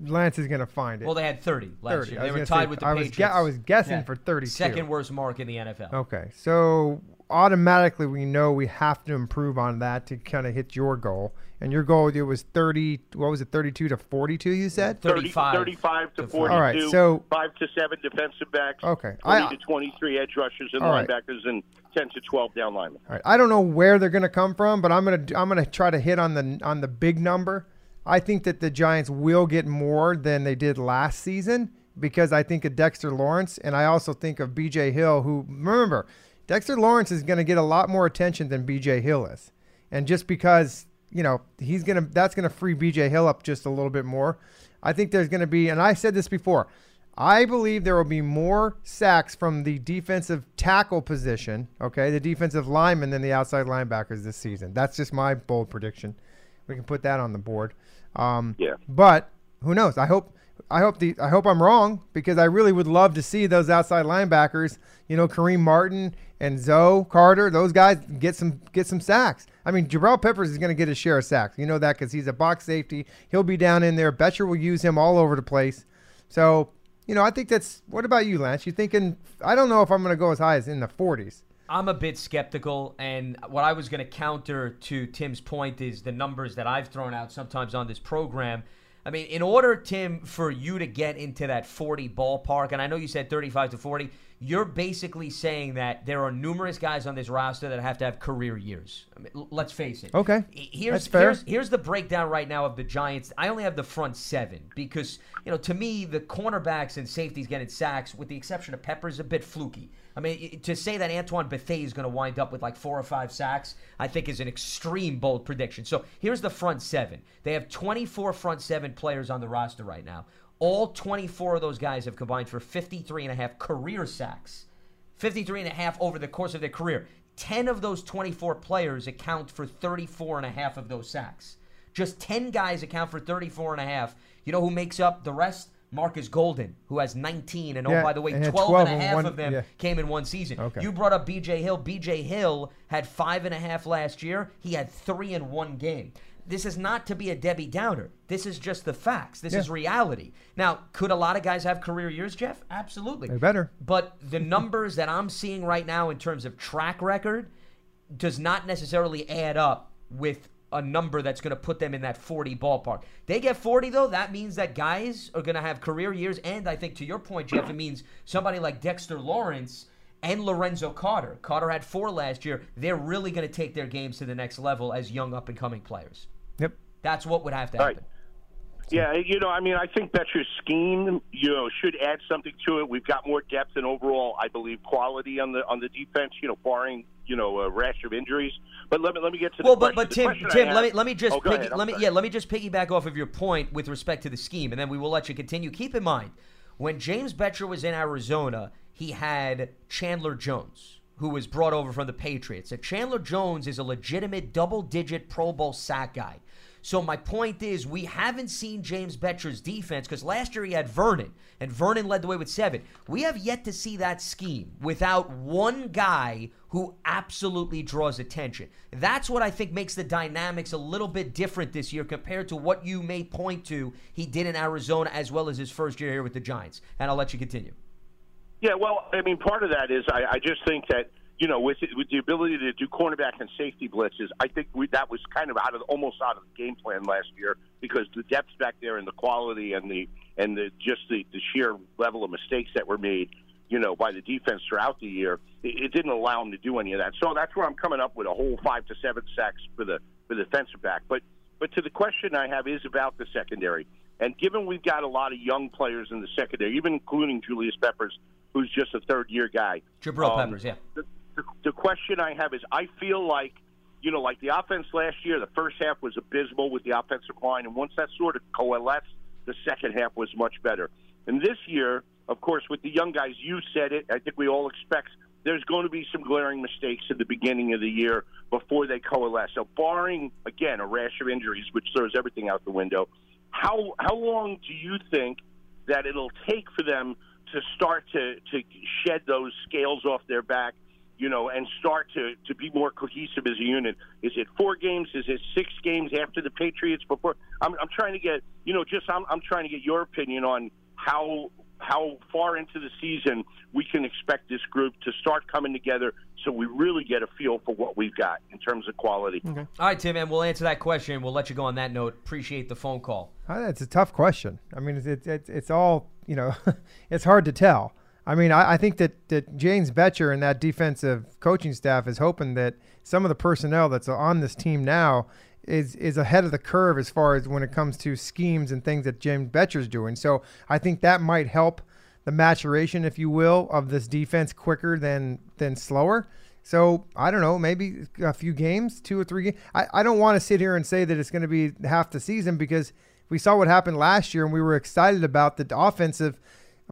Lance is going to find it. Well, they had 30 last 30. year. I They was were tied say- with the I was, Patriots. I was guessing Yeah. for 32. Second worst mark in the NFL. Okay, so automatically we know we have to improve on that to kind of hit your goal. And your goal it was 30. What was it? 32 to 42. You said. 35. 35 to to 42. All right, so- 5 to 7 defensive backs. Okay, 20 I- to 23 edge rushers and All right. linebackers, and 10 to 12 down linemen. All right. I don't know where they're going to come from, but I'm going to I'm going to try to hit on the on the big number. I think that the Giants will get more than they did last season because I think of Dexter Lawrence and I also think of BJ Hill who remember Dexter Lawrence is going to get a lot more attention than BJ Hill is. And just because, you know, he's going to that's going to free BJ Hill up just a little bit more. I think there's going to be and I said this before. I believe there will be more sacks from the defensive tackle position, okay, the defensive lineman than the outside linebackers this season. That's just my bold prediction. We can put that on the board. Um, Yeah. But who knows? I hope I hope the I hope I'm wrong because I really would love to see those outside linebackers, you know, Kareem Martin and Zo Carter, those guys get some get some sacks. I mean, Jabril Peppers is going to get his share of sacks. You know that because he's a box safety. He'll be down in there. Bettcher will use him all over the place. So, you know, I think that's. What about you, Lance? You thinking? I don't know if I'm going to go as high as in the 40s. I'm a bit skeptical, and what I was going to counter to Tim's point is the numbers that I've thrown out sometimes on this program. I mean, in order, Tim, for you to get into that 40 ballpark, and I know you said 35 to 40, you're basically saying that there are numerous guys on this roster that have to have career years. I mean, l- let's face it. Okay. Here's, That's fair. Here's, here's the breakdown right now of the Giants. I only have the front seven because, you know, to me, the cornerbacks and safeties getting sacks, with the exception of Peppers, a bit fluky. I mean, to say that Antoine Bethea is going to wind up with like four or five sacks, I think is an extreme bold prediction. So here's the front seven. They have 24 front seven players on the roster right now. All 24 of those guys have combined for 53 and a half career sacks. 53 and a half over the course of their career. 10 of those 24 players account for 34 and a half of those sacks. Just 10 guys account for 34 and a half. You know who makes up the rest? Marcus Golden, who has 19. And oh, by the way, and 12, 12 and a half one- of them yeah. came in one season. Okay. You brought up BJ Hill. BJ Hill had five and a half last year. He had three in one game. This is not to be a Debbie Downer. This is just the facts. This Yeah. is reality. Now, could a lot of guys have career years, Jeff? Absolutely. They better. But the numbers that I'm seeing right now in terms of track record does not necessarily add up with a number that's going to put them in that 40 ballpark. They get 40 though, that means that guys are going to have career years and I think to your point Jeff it means somebody like Dexter Lawrence and Lorenzo Carter. Carter had 4 last year. They're really going to take their games to the next level as young up and coming players. Yep. That's what would have to Right. Yeah, you know, I mean, I think Bettcher's scheme, you know, should add something to it. We've got more depth and overall, I believe, quality on the on the defense. You know, barring you know a rash of injuries. But let me let me get to the Well, but but Tim, Tim, have- let me let me just Oh, piggy, let me sorry. yeah, let me just piggyback off of your point with respect to the scheme, and then we will let you continue. Keep in mind, when James Bettcher was in Arizona, he had Chandler Jones, who was brought over from the Patriots. And Chandler Jones is a legitimate double-digit Pro Bowl sack guy. So my point is, we haven't seen James Bettcher's defense because last year he had Vernon, and Vernon led the way with seven. We have yet to see that scheme without one guy who absolutely draws attention. That's what I think makes the dynamics a little bit different this year compared to what you may point to he did in Arizona as well as his first year here with the Giants. And I'll let you continue. Yeah, well, I mean, part of that is I, I just think that you know with with the ability to do cornerback and safety blitzes, I think we, that was kind of out of almost out of the game plan last year because the depth back there and the quality and the and the just the, the sheer level of mistakes that were made, you know, by the defense throughout the year, it, it didn't allow them to do any of that. So that's where I'm coming up with a whole five to seven sacks for the for the defensive back. But but to the question I have is about the secondary. And given we've got a lot of young players in the secondary, even including Julius Peppers, who's just a third year guy. Jabril Um, Peppers, yeah. The, the, the question I have is I feel like, you know, like the offense last year, the first half was abysmal with the offensive line. And once that sort of coalesced, the second half was much better. And this year, of course, with the young guys, you said it. I think we all expect there's going to be some glaring mistakes at the beginning of the year before they coalesce. So, barring again a rash of injuries, which throws everything out the window, how how long do you think that it'll take for them to start to to shed those scales off their back you know, and start to, to be more cohesive as a unit? Is it four games? Is it six games after the Patriots before? I'm, I'm trying to get, you know, just I'm, I'm trying to get your opinion on how how far into the season we can expect this group to start coming together so we really get a feel for what we've got in terms of quality. Okay. All right, Tim, and we'll answer that question. We'll let you go on that note. Appreciate the phone call. Uh, it's a tough question. I mean, it's, it's, it's all, you know, it's hard to tell. I mean, I, I, think that, that James Bettcher and that defensive coaching staff is hoping that some of the personnel that's on this team now is is ahead of the curve as far as when it comes to schemes and things that James Bettcher's doing. So I think that might help the maturation, if you will, of this defense quicker than than slower. So I don't know, maybe a few games, two or three games. I, I don't want to sit here and say that it's going to be half the season because we saw what happened last year and we were excited about the offensive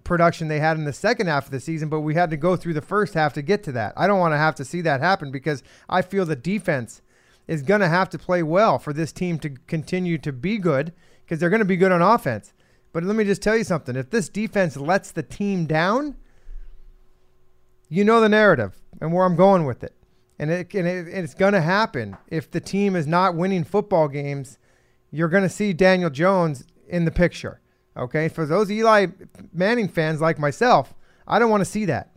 production they had in the second half of the season, but we had to go through the first half to get to that. I don't want to have to see that happen because I feel the defense is going to have to play well for this team to continue to be good because they're going to be good on offense. But let me just tell you something. If this defense lets the team down, you know the narrative and where I'm going with it. And, it, and it, it's going to happen. If the team is not winning football games, you're going to see Daniel Jones in the picture. Okay. For those Eli Manning fans like myself, I don't want to see that.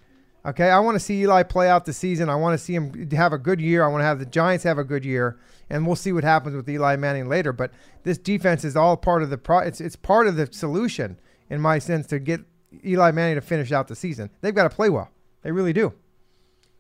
Okay, I want to see Eli play out the season. I want to see him have a good year. I want to have the Giants have a good year, and we'll see what happens with Eli Manning later. But this defense is all part of the pro. It's it's part of the solution in my sense to get Eli Manning to finish out the season. They've got to play well. They really do.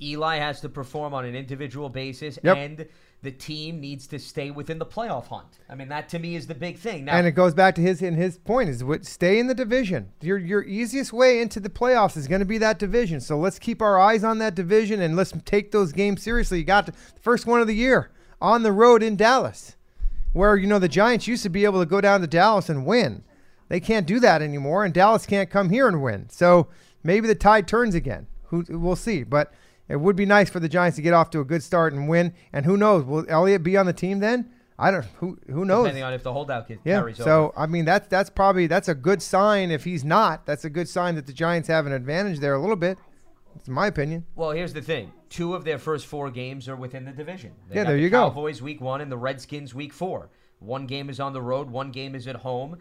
Eli has to perform on an individual basis, yep. and the team needs to stay within the playoff hunt. I mean, that to me is the big thing. Now, and it goes back to his and his point is what stay in the division. Your your easiest way into the playoffs is going to be that division. So let's keep our eyes on that division and let's take those games seriously. You got the first one of the year on the road in Dallas, where you know the Giants used to be able to go down to Dallas and win. They can't do that anymore, and Dallas can't come here and win. So maybe the tide turns again. Who we'll see, but it would be nice for the Giants to get off to a good start and win. And who knows? Will Elliott be on the team then? I don't. Who who knows? Depending on if the holdout kid yeah. carries so over. I mean that's that's probably that's a good sign. If he's not, that's a good sign that the Giants have an advantage there a little bit. It's my opinion. Well, here's the thing: two of their first four games are within the division. They yeah, there the you Cowboys go. Cowboys week one and the Redskins week four. One game is on the road. One game is at home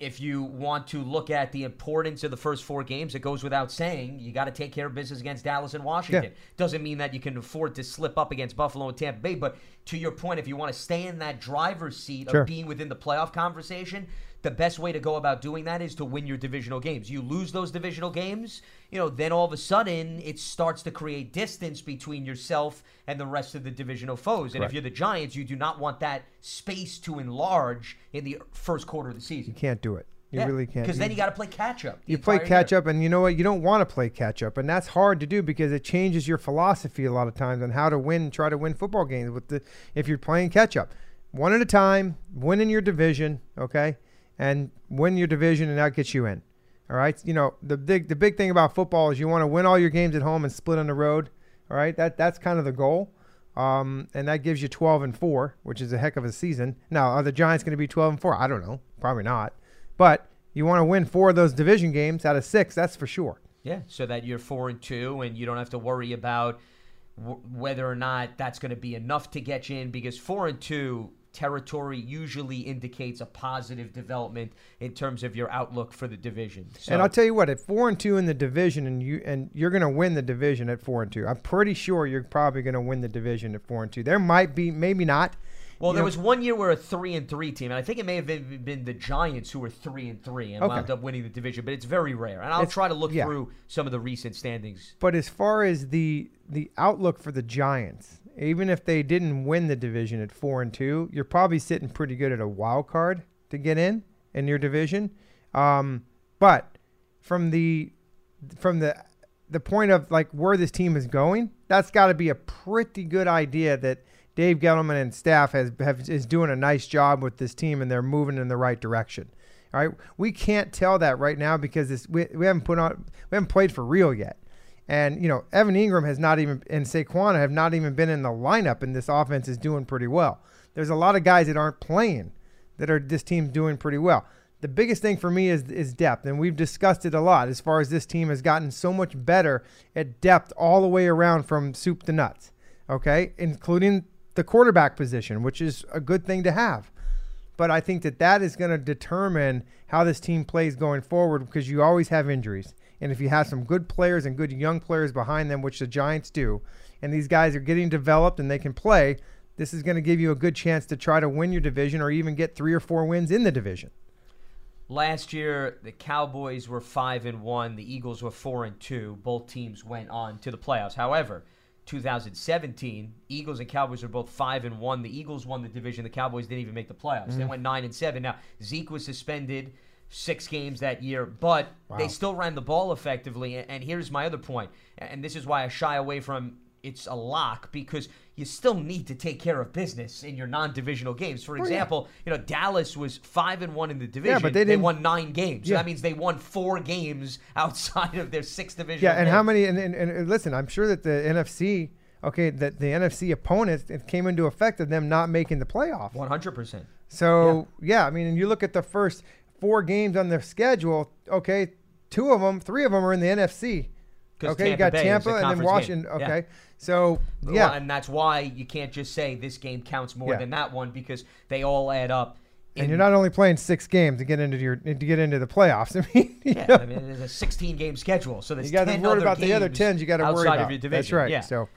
if you want to look at the importance of the first four games, it goes without saying you got to take care of business against Dallas and Washington. Yeah. Doesn't mean that you can afford to slip up against Buffalo and Tampa Bay, but to your point, if you want to stay in that driver's seat sure. of being within the playoff conversation, the best way to go about doing that is to win your divisional games. You lose those divisional games, you know, then all of a sudden it starts to create distance between yourself and the rest of the divisional foes. And if you're the Giants, you do not want that space to enlarge in the first quarter of the season. You can't do it. You yeah, really can't. Because then you got to play catch up. You play catch year. up, and you know what? You don't want to play catch up, and that's hard to do because it changes your philosophy a lot of times on how to win, try to win football games. With the if you're playing catch up, one at a time, win in your division, okay, and win your division, and that gets you in. All right. You know the big the big thing about football is you want to win all your games at home and split on the road. All right. That that's kind of the goal. Um, and that gives you 12 and 4, which is a heck of a season. Now, are the Giants going to be 12 and 4? I don't know. Probably not. But you want to win four of those division games out of six, that's for sure. Yeah, so that you're four and two, and you don't have to worry about w- whether or not that's going to be enough to get you in. Because four and two territory usually indicates a positive development in terms of your outlook for the division. So, and I'll tell you what, at four and two in the division, and you and you're going to win the division at four and two. I'm pretty sure you're probably going to win the division at four and two. There might be, maybe not. Well, You there know- was one year where a three and three team, and I think it may have been, the Giants who were three and three and Okay. wound up winning the division, but it's very rare. And I'll It's- try to look yeah. through some of the recent standings. But as far as the the outlook for the Giants, even if they didn't win the division at four and two, you're probably sitting pretty good at a wild card to get in in your division. Um, but from the from the the point of like where this team is going, that's got to be a pretty good idea that Dave Gettleman and staff has have, is doing a nice job with this team and they're moving in the right direction. All right, we can't tell that right now because this, we, we haven't put on we haven't played for real yet. And you know, Evan Engram has not even and Saquon have not even been in the lineup, and this offense is doing pretty well. There's a lot of guys that aren't playing that are this team's doing pretty well. the biggest thing for me is is depth, and we've discussed it a lot as far as this team has gotten so much better at depth all the way around from soup to nuts. Okay, including the quarterback position, which is a good thing to have. But I think that that is going to determine how this team plays going forward because you always have injuries. And if you have some good players and good young players behind them, which the Giants do, and these guys are getting developed and they can play, this is going to give you a good chance to try to win your division or even get three or four wins in the division. Last year, the Cowboys were five and one. The Eagles were four and two. Both teams went on to the playoffs. However, 2017, Eagles and Cowboys are both five and one. The Eagles won the division. The Cowboys didn't even make the playoffs. Mm-hmm. They went nine and seven. Now Zeke was suspended six games that year, but wow. they still ran the ball effectively. And here's my other point, and this is why I shy away from it's a lock because you still need to take care of business in your non-divisional games. For example, oh, yeah. you know Dallas was five and one in the division. Yeah, but they, they won nine games. Yeah. So that means they won four games outside of their sixth division. Yeah, and game. how many? And, and, and, listen, I'm sure that the NFC, okay, that the NFC opponents it came into effect of them not making the playoffs. One hundred percent. So yeah. yeah, I mean, and you look at the first four games on their schedule. Okay, two of them, three of them are in the NFC. Okay, Tampa you got Bay Tampa and then Washington. Game. Okay, yeah. so yeah, and that's why you can't just say this game counts more yeah. than that one because they all add up. and you're not only playing six games to get into your to get into the playoffs. I mean, yeah, know, I mean, there's a 16 game schedule, so there's you got to worry about the other tens. You got to worry about of your division. That's right. Yeah. So,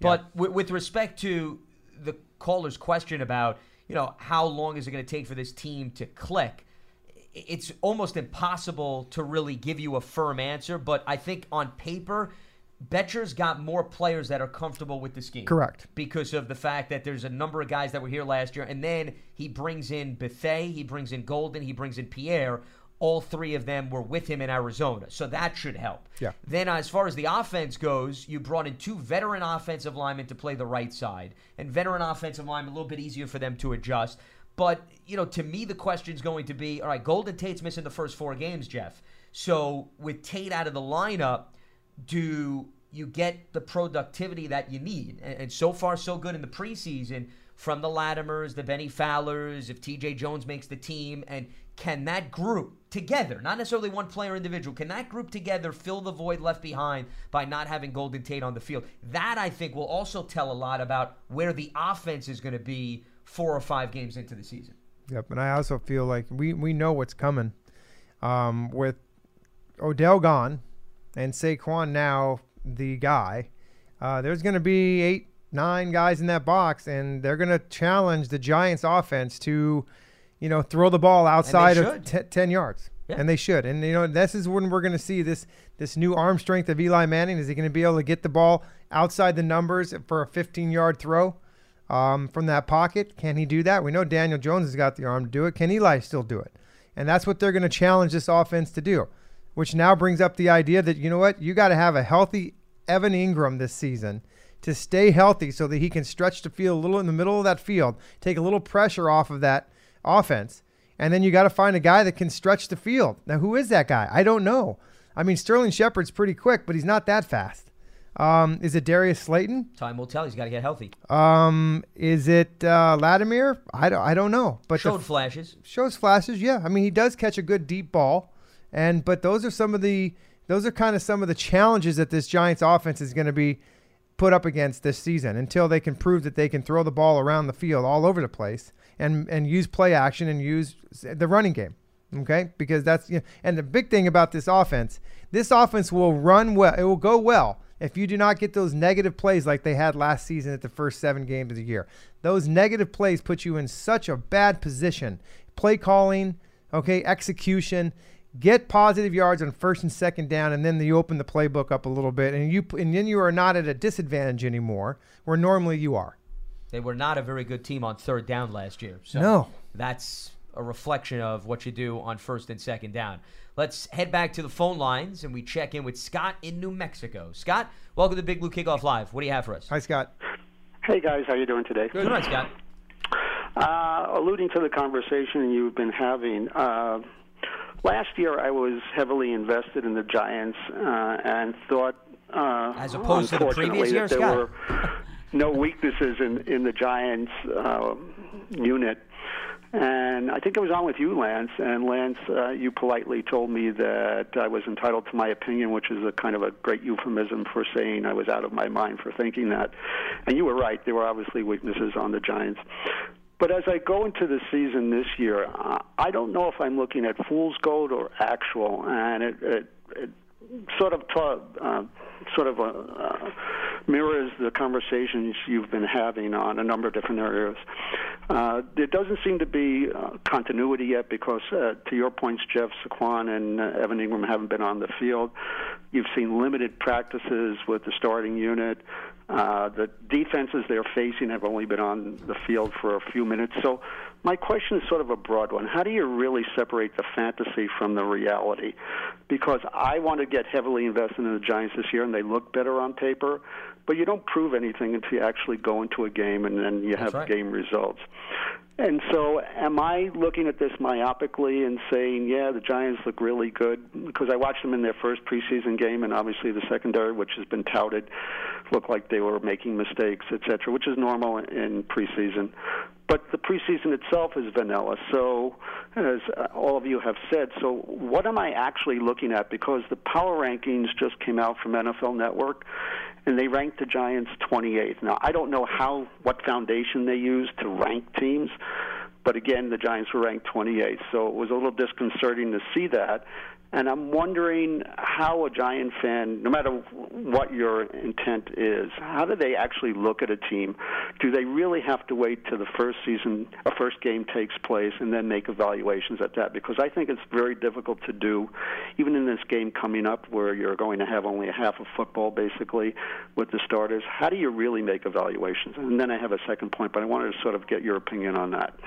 but with respect to the caller's question about you know how long is it going to take for this team to click, it's almost impossible to really give you a firm answer. But I think on paper Bettcher's got more players that are comfortable with the scheme. Correct. Because of the fact that there's a number of guys that were here last year, and then he brings in Bethea, he brings in Golden, he brings in Pierre. All three of them were with him in Arizona, so that should help. Yeah. Then, as far as the offense goes, you brought in two veteran offensive linemen to play the right side, and veteran offensive linemen a little bit easier for them to adjust. But you know, to me, the question is going to be: All right, Golden Tate's missing the first four games, Jeff. So with Tate out of the lineup do you get the productivity that you need? And, and, so far, so good in the preseason from the Latimers, the Bennie Fowlers, if TJ Jones makes the team. And can that group together, not necessarily one player individual, can that group together fill the void left behind by not having Golden Tate on the field? That, I think, will also tell a lot about where the offense is going to be four or five games into the season. Yep. And I also feel like we, we know what's coming um, with Odell gone and Saquon now the guy, uh, there's going to be eight, nine guys in that box, and they're going to challenge the Giants' offense to, you know, throw the ball outside of t- ten yards. Yeah. And they should. And you know, this is when we're going to see this this new arm strength of Eli Manning. Is he going to be able to get the ball outside the numbers for a 15 yard throw um, from that pocket? Can he do that? We know Daniel Jones has got the arm to do it. Can Eli still do it? And that's what they're going to challenge this offense to do which now brings up the idea that, you know what, you got to have a healthy Evan Engram this season to stay healthy so that he can stretch the field a little in the middle of that field, take a little pressure off of that offense. And then you got to find a guy that can stretch the field. Now, who is that guy? I don't know. I mean, Sterling Shepard's pretty quick, but he's not that fast. Um, is it Darius Slayton? Time will tell. He's got to get healthy. Um, is it uh, Latimer? I don't, I don't know. But showed flashes. Shows flashes. Yeah. I mean, he does catch a good deep ball. And but those are some of the those are kind of some of the challenges that this Giants offense is going to be put up against this season until they can prove that they can throw the ball around the field all over the place and and use play action and use the running game. Okay? Because that's you know, and the big thing about this offense, this offense will run well. It will go well if you do not get those negative plays like they had last season at the first 7 games of the year. Those negative plays put you in such a bad position. Play calling, okay, execution get positive yards on first and second down, and then you open the playbook up a little bit, and you and then you are not at a disadvantage anymore, where normally you are. They were not a very good team on third down last year. So no, that's a reflection of what you do on first and second down. Let's head back to the phone lines and we check in with Scott in New Mexico. Scott, welcome to Big Blue Kickoff Live. What do you have for us? Hi, Scott. Hey guys, how you doing today? Good, Good Scott. Uh, alluding to the conversation you've been having, uh, last year I was heavily invested in the Giants uh, and thought, uh, as opposed to the previous year, there Scott. were no weaknesses in in the Giants uh, unit. And I think I was on with you, Lance. And Lance, uh, you politely told me that I was entitled to my opinion, which is a kind of a great euphemism for saying I was out of my mind for thinking that. And you were right. There were obviously weaknesses on the Giants. But as I go into the season this year, I don't know if I'm looking at fool's gold or actual, and it, it, it sort of ta- uh, sort of uh, uh, mirrors the conversations you've been having on a number of different areas. Uh, there doesn't seem to be uh, continuity yet because, uh, to your points, Jeff Saquon and Evan Engram haven't been on the field. You've seen limited practices with the starting unit. Uh, the defenses they're facing have only been on the field for a few minutes. So, my question is sort of a broad one. How do you really separate the fantasy from the reality? Because I want to get heavily invested in the Giants this year, and they look better on paper, but you don't prove anything until you actually go into a game and then you have right. game results. And so, am I looking at this myopically and saying, yeah, the Giants look really good? Because I watched them in their first preseason game, and obviously the secondary, which has been touted, looked like they were making mistakes, et cetera, which is normal in preseason. But the preseason itself is vanilla. So, as all of you have said, so what am I actually looking at? Because the power rankings just came out from NFL Network, and they ranked the Giants 28th. Now, I don't know how what foundation they use to rank teams, but again, the Giants were ranked 28th, so it was a little disconcerting to see that. And I'm wondering how a Giant fan, no matter what your intent is, how do they actually look at a team? Do they really have to wait till the first season, a first game takes place, and then make evaluations at that? Because I think it's very difficult to do, even in this game coming up where you're going to have only a half of football basically with the starters. How do you really make evaluations? And then I have a second point, but I wanted to sort of get your opinion on that.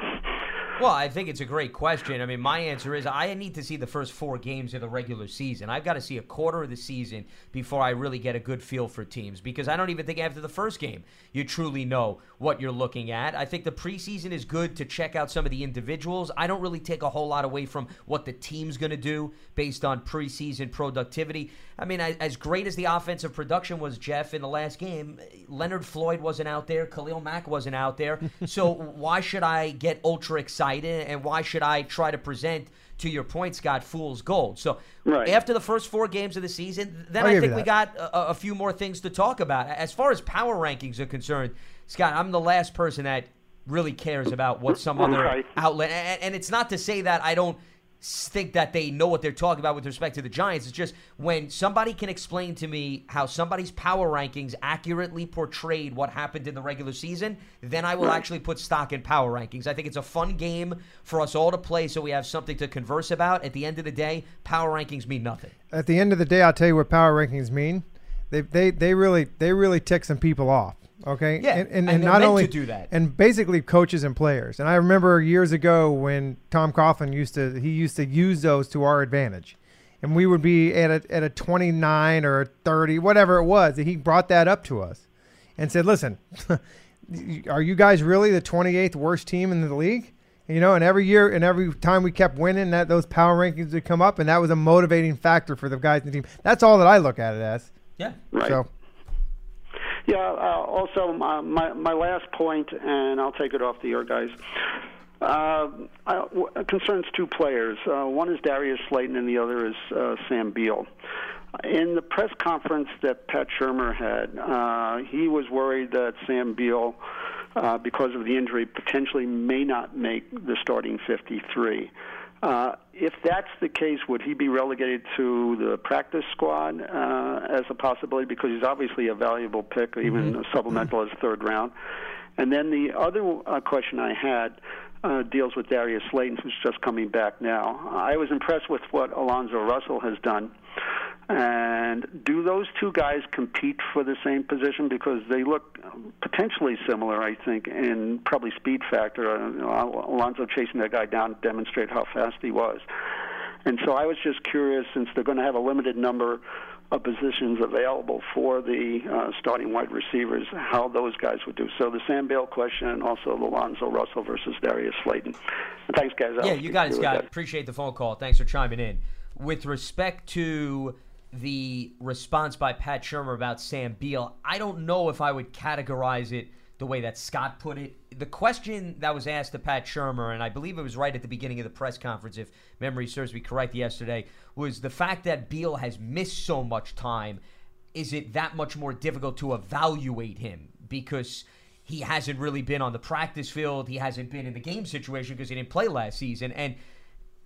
Well, I think it's a great question. I mean, my answer is I need to see the first four games of the regular season. I've got to see a quarter of the season before I really get a good feel for teams because I don't even think after the first game you truly know what you're looking at. I think the preseason is good to check out some of the individuals. I don't really take a whole lot away from what the team's going to do based on preseason productivity. I mean, as great as the offensive production was, Jeff, in the last game, Leonard Floyd wasn't out there, Khalil Mack wasn't out there. so why should I get ultra excited and why should I try to present to your point, Scott, fool's gold. So right. after the first four games of the season, then I'll I think we got a, a, few more things to talk about. As far as power rankings are concerned, Scott, I'm the last person that really cares about what some other right. outlet. And, and it's not to say that I don't think that they know what they're talking about with respect to the Giants. It's just when somebody can explain to me how somebody's power rankings accurately portrayed what happened in the regular season, then I will actually put stock in power rankings. I think it's a fun game for us all to play so we have something to converse about. At the end of the day, power rankings mean nothing. At the end of the day, I'll tell you what power rankings mean. They, they, they really they really tick some people off. Okay. Yeah. And, and, and, and not only do that. and basically coaches and players. And I remember years ago when Tom Coughlin used to he used to use those to our advantage. And we would be at a at a 29 or a 30, whatever it was. He brought that up to us and said, "Listen, are you guys really the 28th worst team in the league?" You know, and every year and every time we kept winning, that those power rankings would come up, and that was a motivating factor for the guys in the team. That's all that I look at it as. Yeah. Right. So Yeah. Uh, also, my, my my last point, and I'll take it off the air, guys. Uh, I, w- concerns two players. Uh, one is Darius Slayton, and the other is uh, Sam Beal. In the press conference that Pat Shurmur had, uh, he was worried that Sam Beal, uh, because of the injury, potentially may not make the starting 53. Uh, if that's the case, would he be relegated to the practice squad uh, as a possibility? Because he's obviously a valuable pick, even a supplemental as third round. And then the other uh, question I had uh, deals with Darius Slayton, who's just coming back now. I was impressed with what Alonzo Russell has done. And do those two guys compete for the same position? Because they look potentially similar, I think, in probably speed factor. Uh, you know, Alonzo chasing that guy down to demonstrate how fast he was. And so I was just curious, since they're going to have a limited number of positions available for the uh, starting wide receivers, how those guys would do. So the Sam Beal question and also the Alonzo Russell versus Darius Slayton. And thanks, guys. Yeah, you guys got it, Scott. Appreciate the phone call. Thanks for chiming in. With respect to the response by Pat Shurmur about Sam Beal, I don't know if I would categorize it the way that Scott put it. the question that was asked to Pat Shurmur, and I believe it was right at the beginning of the press conference, if memory serves me correct yesterday, was the fact that Beal has missed so much time. Is it that much more difficult to evaluate him because he hasn't really been on the practice field? He hasn't been in the game situation because he didn't play last season. And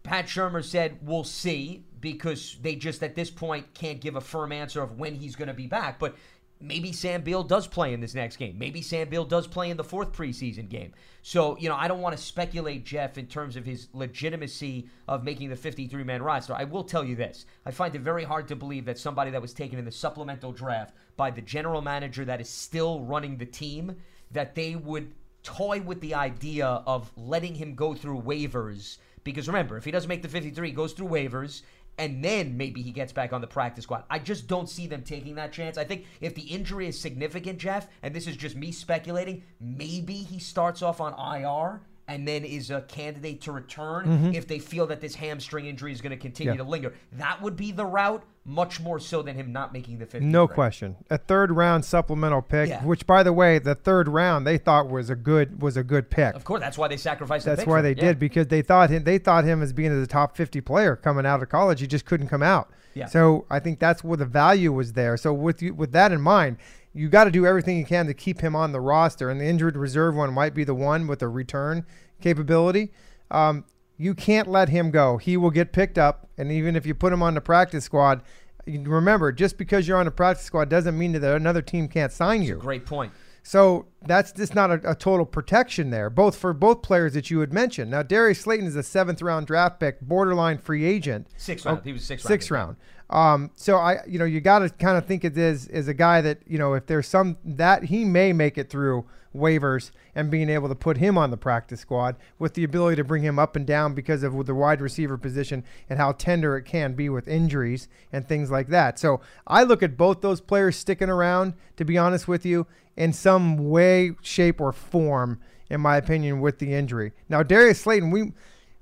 Pat Shurmur said, we'll see because they just at this point can't give a firm answer of when he's going to be back. But maybe Sam Beal does play in this next game. Maybe Sam Beal does play in the fourth preseason game. So, you know, I don't want to speculate, Jeff, in terms of his legitimacy of making the 53 man roster. I will tell you this I find it very hard to believe that somebody that was taken in the supplemental draft by the general manager that is still running the team, that they would toy with the idea of letting him go through waivers because remember, if he doesn't make the 53, he goes through waivers, and then maybe he gets back on the practice squad. I just don't see them taking that chance. I think if the injury is significant, Jeff, and this is just me speculating, maybe he starts off on IR and then is a candidate to return mm-hmm. if they feel that this hamstring injury is going to continue yeah. to linger. That would be the route, much more so than him not making the 50. No question. A third round supplemental pick, yeah. which by the way, the third round they thought was a good was a good pick. Of course, that's why they sacrificed. That's why they yeah. did because they thought him they thought him as being the top 50 player coming out of college. He just couldn't come out. Yeah. So I think that's where the value was there. So with you, with that in mind, you got to do everything you can to keep him on the roster. And the injured reserve one might be the one with a return capability. Um, you can't let him go. He will get picked up, and even if you put him on the practice squad, remember, just because you're on the practice squad doesn't mean that another team can't sign you. great point. So that's just not a, a, total protection there, both for both players that you had mentioned. Now, Darius Slayton is a seventh round draft pick, borderline free agent. Sixth round. Oh, he was sixth round. Sixth round. Um, so I, you know, you got to kind of think of this as a guy that, you know, if there's some that he may make it through waivers and being able to put him on the practice squad with the ability to bring him up and down because of the wide receiver position and how tender it can be with injuries and things like that. So I look at both those players sticking around, to be honest with you, in some way, shape, or form, in my opinion, with the injury. Now, Darius Slayton, we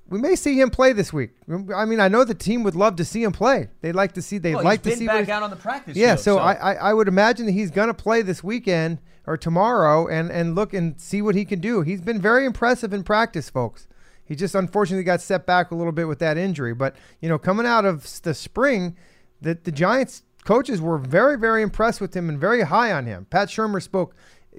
we may see him play this week. I mean, I know the team would love to see him play. They'd like to see. They'd well, like to see. back out on the practice. Yeah, field, so, so. I, I, I would imagine that he's going to play this weekend or tomorrow and and look and see what he can do. He's been very impressive in practice, folks. He just unfortunately got set back a little bit with that injury. But you know, coming out of the spring, that the Giants coaches were very very impressed with him and very high on him. Pat Shurmur spoke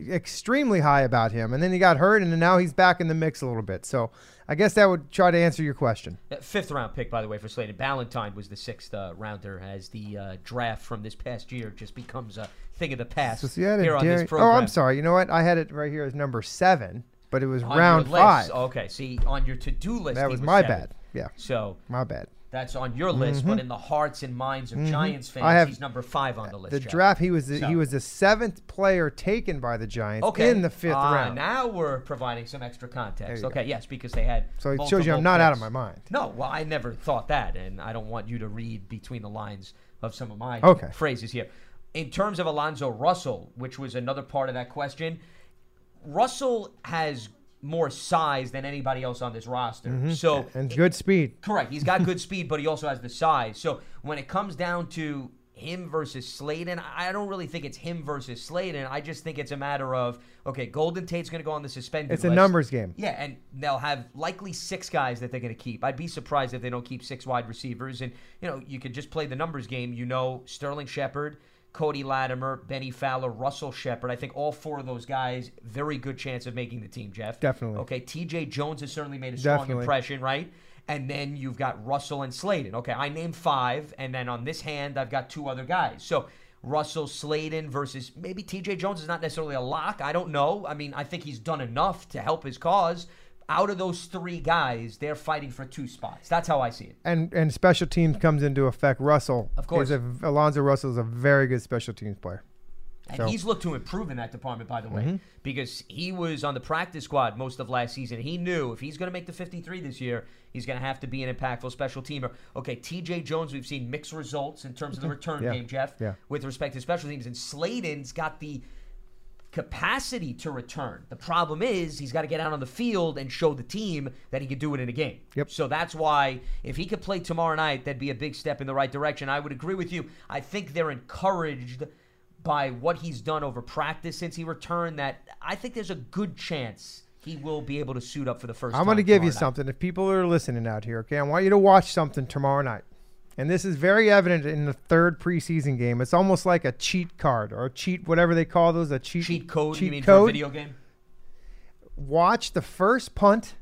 extremely high about him, and then he got hurt, and now he's back in the mix a little bit. So I guess that would try to answer your question. Fifth round pick, by the way, for Slayton. Ballentine was the sixth uh, rounder as the uh, draft from this past year just becomes a thing of the past so here on this program. Oh, I'm sorry. You know what? I had it right here as number seven, but it was on round five. Okay, see, on your to-do list, that was, was my seven. bad. Yeah. So my bad. That's on your list, mm-hmm. but in the hearts and minds of mm-hmm. Giants fans, have, he's number five on the list. The Jeff. draft, he was the, so. he was the seventh player taken by the Giants okay. in the fifth uh, round. Now we're providing some extra context. Okay, go. yes, because they had. So it shows you I'm not picks. out of my mind. No, well, I never thought that, and I don't want you to read between the lines of some of my okay. phrases here. In terms of Alonzo Russell, which was another part of that question, Russell has more size than anybody else on this roster. Mm-hmm. So and good speed. Correct. He's got good speed, but he also has the size. So when it comes down to him versus Slayton, I don't really think it's him versus Slayton. I just think it's a matter of okay, Golden Tate's going to go on the suspended. It's list. a numbers game. Yeah, and they'll have likely six guys that they're going to keep. I'd be surprised if they don't keep six wide receivers. And you know, you could just play the numbers game. You know, Sterling Shepard. Cody Latimer, Bennie Fowler, Russell Shepard. I think all four of those guys, very good chance of making the team, Jeff. Definitely. Okay, TJ Jones has certainly made a strong Definitely. impression, right? And then you've got Russell and Slayton. Okay, I named five, and then on this hand, I've got two other guys. So Russell Slayton versus maybe TJ Jones is not necessarily a lock. I don't know. I mean, I think he's done enough to help his cause out of those three guys, they're fighting for two spots. That's how I see it. And and special teams comes into effect. Russell, of course, a, Alonzo Russell is a very good special teams player. And so. he's looked to improve in that department, by the way, mm-hmm. because he was on the practice squad most of last season. He knew if he's going to make the 53 this year, he's going to have to be an impactful special teamer. Okay, TJ Jones, we've seen mixed results in terms of the mm-hmm. return yeah. game, Jeff, yeah. with respect to special teams. And Slayton's got the capacity to return. The problem is he's got to get out on the field and show the team that he can do it in a game. Yep. So that's why if he could play tomorrow night, that'd be a big step in the right direction. I would agree with you. I think they're encouraged by what he's done over practice since he returned that I think there's a good chance he will be able to suit up for the first I'm going to give you night. something. If people are listening out here, okay, I want you to watch something tomorrow night. And this is very evident in the third preseason game. It's almost like a cheat card or a cheat, whatever they call those, a cheat, Cheat code, cheat you mean, code. for a video game? Watch the first punt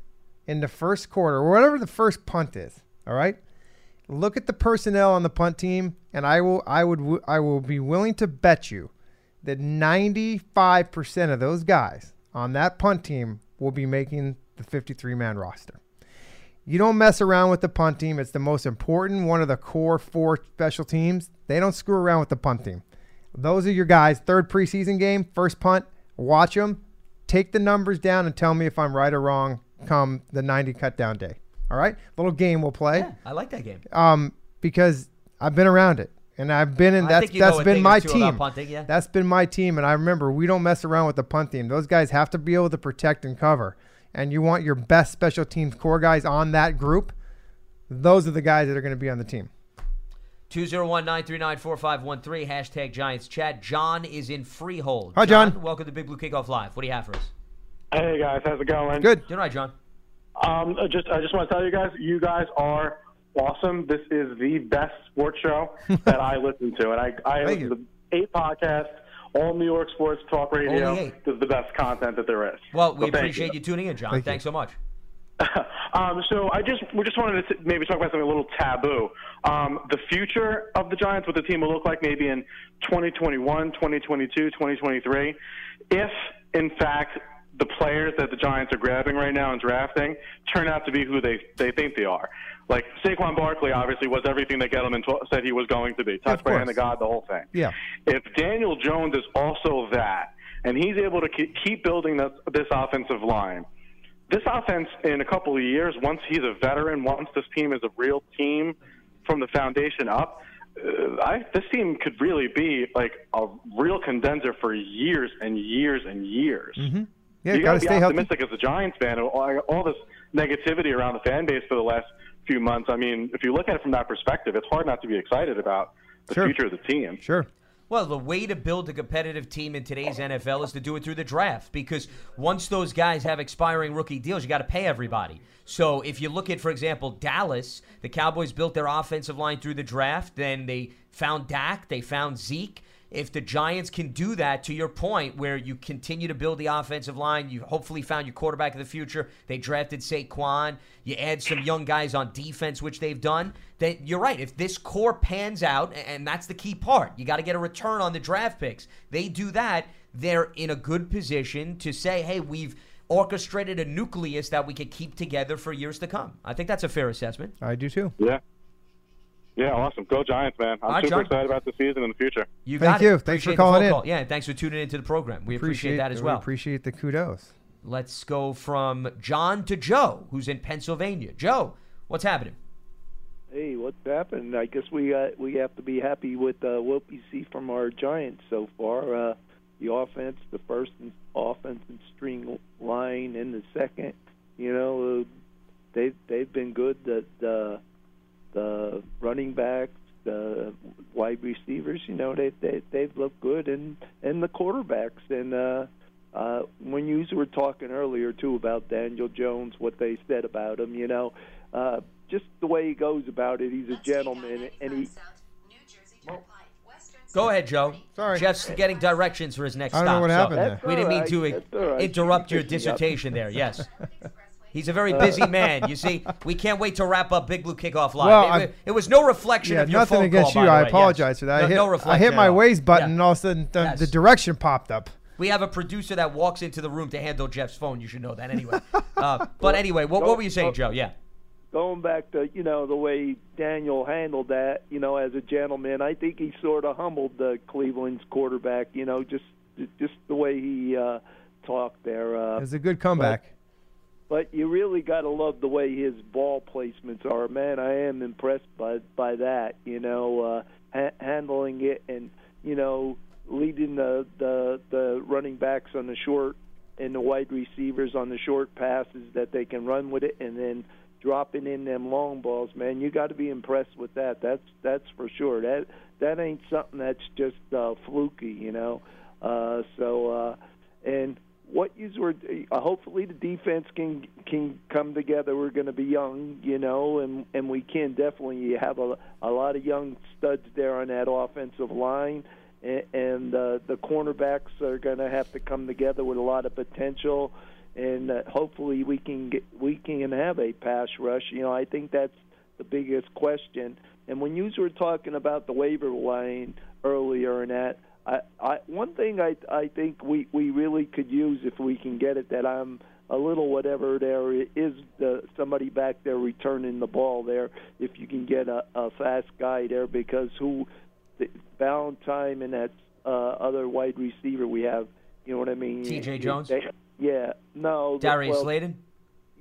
in the first quarter, or whatever the first punt is. All right. Look at the personnel on the punt team, and I will, I would, I will be willing to bet you that 95% of those guys on that punt team will be making the 53 man roster. You don't mess around with the punt team. It's the most important, one of the core four special teams. They don't screw around with the punt team. Those are your guys. Third preseason game, first punt. Watch them. Take the numbers down and tell me if I'm right or wrong come the 90 cut down day. All right? Little game we'll play. Yeah, I like that game. Um, because I've been around it. And I've been in that's think you know that's been my team. punting, yeah. That's been my team, and I remember we don't mess around with the punt team. Those guys have to be able to protect and cover. And you want your best special teams core guys on that group. Those are the guys that are going to be on the team. 201-939-4513, hashtag Giants Chat. John is in Freehold. Hi, John. Welcome to Big Blue Kickoff Live. What do you have for us? Hey guys, how's it going? Good. Doing all right, John. Um, I just I just want to tell you guys, you guys are awesome. This is the best sports show that I listen to, and I I Thank listen eight podcasts, all New York sports talk radio. Only is the best content that there is. Well, we So appreciate you. tuning in, John. Thank you. Thanks so much. um, so I just we just wanted to maybe talk about something a little taboo. Um, the future of the Giants, what the team will look like maybe in 2021, 2022, 2023, if in fact the players that the Giants are grabbing right now and drafting turn out to be who they they think they are. Like Saquon Barkley obviously was everything that Gettleman t- said he was going to be. Touched by hand of God, the whole thing. Yeah. If Daniel Jones is also that, and he's able to ke- keep building this, this offensive line, this offense in a couple of years, once he's a veteran, once this team is a real team from the foundation up, uh, I, this team could really be like a real condenser for years and years and years. Mm-hmm. Yeah, you got to be stay healthy. optimistic as a Giants fan. All, all this negativity around the fan base for the last few months. I mean, if you look at it from that perspective, it's hard not to be excited about the Sure. future of the team. Sure. Well, the way to build a competitive team in today's NFL is to do it through the draft because once those guys have expiring rookie deals, you got to pay everybody. So if you look at, for example, Dallas, the Cowboys built their offensive line through the draft. Then they found Dak, they found Zeke. If the Giants can do that, to your point, where you continue to build the offensive line, you hopefully found your quarterback of the future. They drafted Saquon. You add some young guys on defense, which they've done. Then you're right. If this core pans out, and that's the key part, you got to get a return on the draft picks. They do that, they're in a good position to say, "Hey, we've." Orchestrated a nucleus that we could keep together for years to come. I think that's a fair assessment. I do too. Yeah. Yeah, awesome. Go Giants, man. I'm All right, super John. excited about the season and the future. You Thank got you. it. Thanks for Appreciate the calling in. call. Yeah, and thanks for tuning into the program. We appreciate, that as we well. appreciate the kudos. Let's go from John to Joe, who's in Pennsylvania. Joe, what's happening? Hey, what's happened? I guess we got we have to be happy with uh, what we see from our Giants so far. Uh, the offense, the first and offensive string line, and the second. You know, uh, they they've been good. The the the running backs, the wide receivers. You know, they they they've looked good, and and the quarterbacks. And uh, uh, when you were talking earlier too about Daniel Jones, what they said about him, you know. Uh, just the way he goes about it, he's a gentleman, and he Go ahead, Joe. Sorry. Jeff's getting directions for his next stop. I don't stop. know what so happened there. We didn't mean to That's all right. interrupt your Pick up. dissertation there. Yes. He's a very busy man. You see, we can't wait to wrap up Big Blue Kickoff Live. Well, it, it was no reflection Yeah, of your nothing phone against call, you. by I apologize Yes. for that. No, I hit, no I hit my all. waist button, Yeah. and all of a sudden the, Yes. the direction popped up. We have a producer that walks into the room to handle Jeff's phone. You should know that anyway. uh, but anyway, what, what were you saying, Joe? Yeah. going back to you know the way Daniel handled that, you know, as a gentleman, I think he sort of humbled the Cleveland's quarterback. You know, just just the way he uh, talked there. Uh, It was a good comeback. but you really got to love the way his ball placements are. Man, I am impressed by by that. You know, uh, ha- handling it and you know leading the the the running backs on the short and the wide receivers on the short passes that they can run with it, and then dropping in them long balls. Man, you got to be impressed with that. That's that's for sure. That that ain't something that's just uh, fluky. You know. Uh, so uh, and what you were uh, hopefully the defense can can come together. We're going to be young, you know, and and we can definitely have a a lot of young studs there on that offensive line, and, and uh, the cornerbacks are going to have to come together with a lot of potential, and uh, hopefully we can get we can have a pass rush. You know, I think that's the biggest question. And when you were talking about the waiver line earlier, and that I, I one thing I I think we we really could use if we can get it that I'm a little whatever there is the somebody back there returning the ball there if you can get a, a fast guy there because who the Valentine and that uh, other wide receiver we have you know what I mean T.J. Jones they, yeah no Darius well, Slayton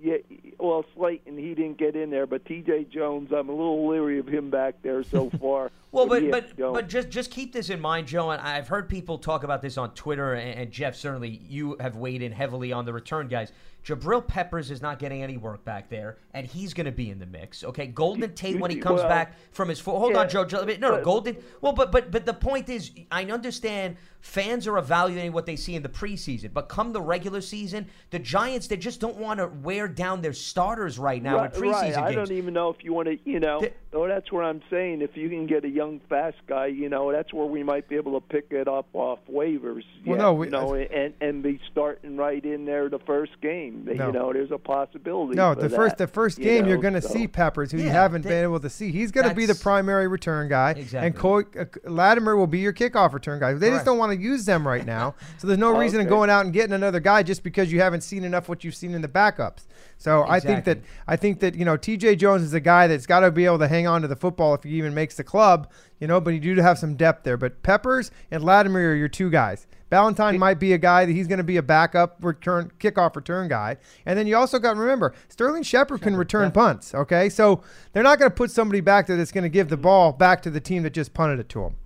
yeah, well, Slayton he didn't get in there, but T.J. Jones, I'm a little leery of him back there so far. well, but but but just just keep this in mind, Joe. And I've heard people talk about this on Twitter, and, and Jeff certainly you have weighed in heavily on the return guys. Jabril Peppers is not getting any work back there, and he's going to be in the mix. Okay, Golden Tate when he comes well, back from his foot. Hold yeah, on, Joe. Joe no, no, Golden. Well, but but but the point is, I understand fans are evaluating what they see in the preseason, but come the regular season, the Giants they just don't want to wear down their starters right now right, in preseason right. games. I don't even know if you want to, you know. The, oh, that's where I'm saying if you can get a young fast guy, you know, that's where we might be able to pick it up off waivers. Well, yeah, no, we, you know, and and be starting right in there the first game. No. You know, there's a possibility. No, for the that, first the first you game know, you're going to so. see Peppers, who you haven't they- been able to see. He's going to be the primary return guy, Exactly. and Co- uh, Latimer will be your kickoff return guy. They Correct. just don't want to use them right now, so there's no reason in going out and getting another guy just because you haven't seen enough what you've seen in the backups. So I think that I think that you know T.J. Jones is a guy that's got to be able to hang on to the football if he even makes the club, you know. But you do have some depth there. But Peppers and Latimer are your two guys. Ballentine might be a guy that he's going to be a backup return kickoff return guy. And then you also got to remember Sterling Shepard can return punts. Okay, so they're not going to put somebody back there that's going to give the ball back to the team that just punted it to him.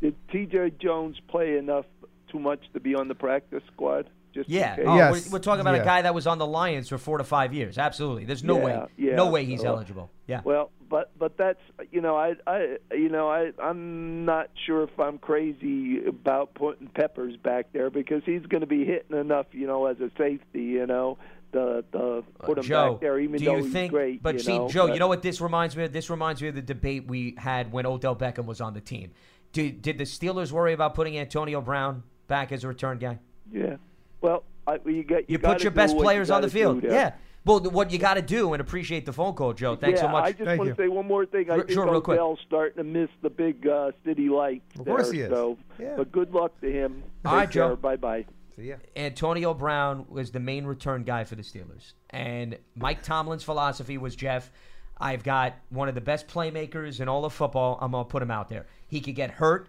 Did T.J. Jones play enough too much to be on the practice squad? Just in Yeah, oh, Yes. we're, we're talking about Yeah. a guy that was on the Lions for four to five years. Absolutely, there's no Yeah, way, yeah. no way he's Uh, eligible. Yeah, Well, but but that's you know I I you know I I'm not sure if I'm crazy about putting Peppers back there because he's going to be hitting enough you know as a safety you know the the put him Joe, back there even do though you he's think? great. but you see, know, Joe, but- you know what this reminds me of? This reminds me of the debate we had when Odell Beckham was on the team. Did, did the Steelers worry about putting Antonio Brown back as a return guy? Yeah. Well, I, you get You, you, put your best what you players on the field. do there. Yeah. Well, what you got to do and appreciate the phone call, Joe. Thanks yeah, so much. I just Thank want you. to say one more thing. I Sure, think sure, real quick. Odell's starting to miss the big uh, city lights Of there. course he is. So, Yeah. but good luck to him. All Take right, Joe. Bye bye. So yeah. Antonio Brown was the main return guy for the Steelers. And Mike Tomlin's philosophy was Jeff, I've got one of the best playmakers in all of football. I'm going to put him out there. He could get hurt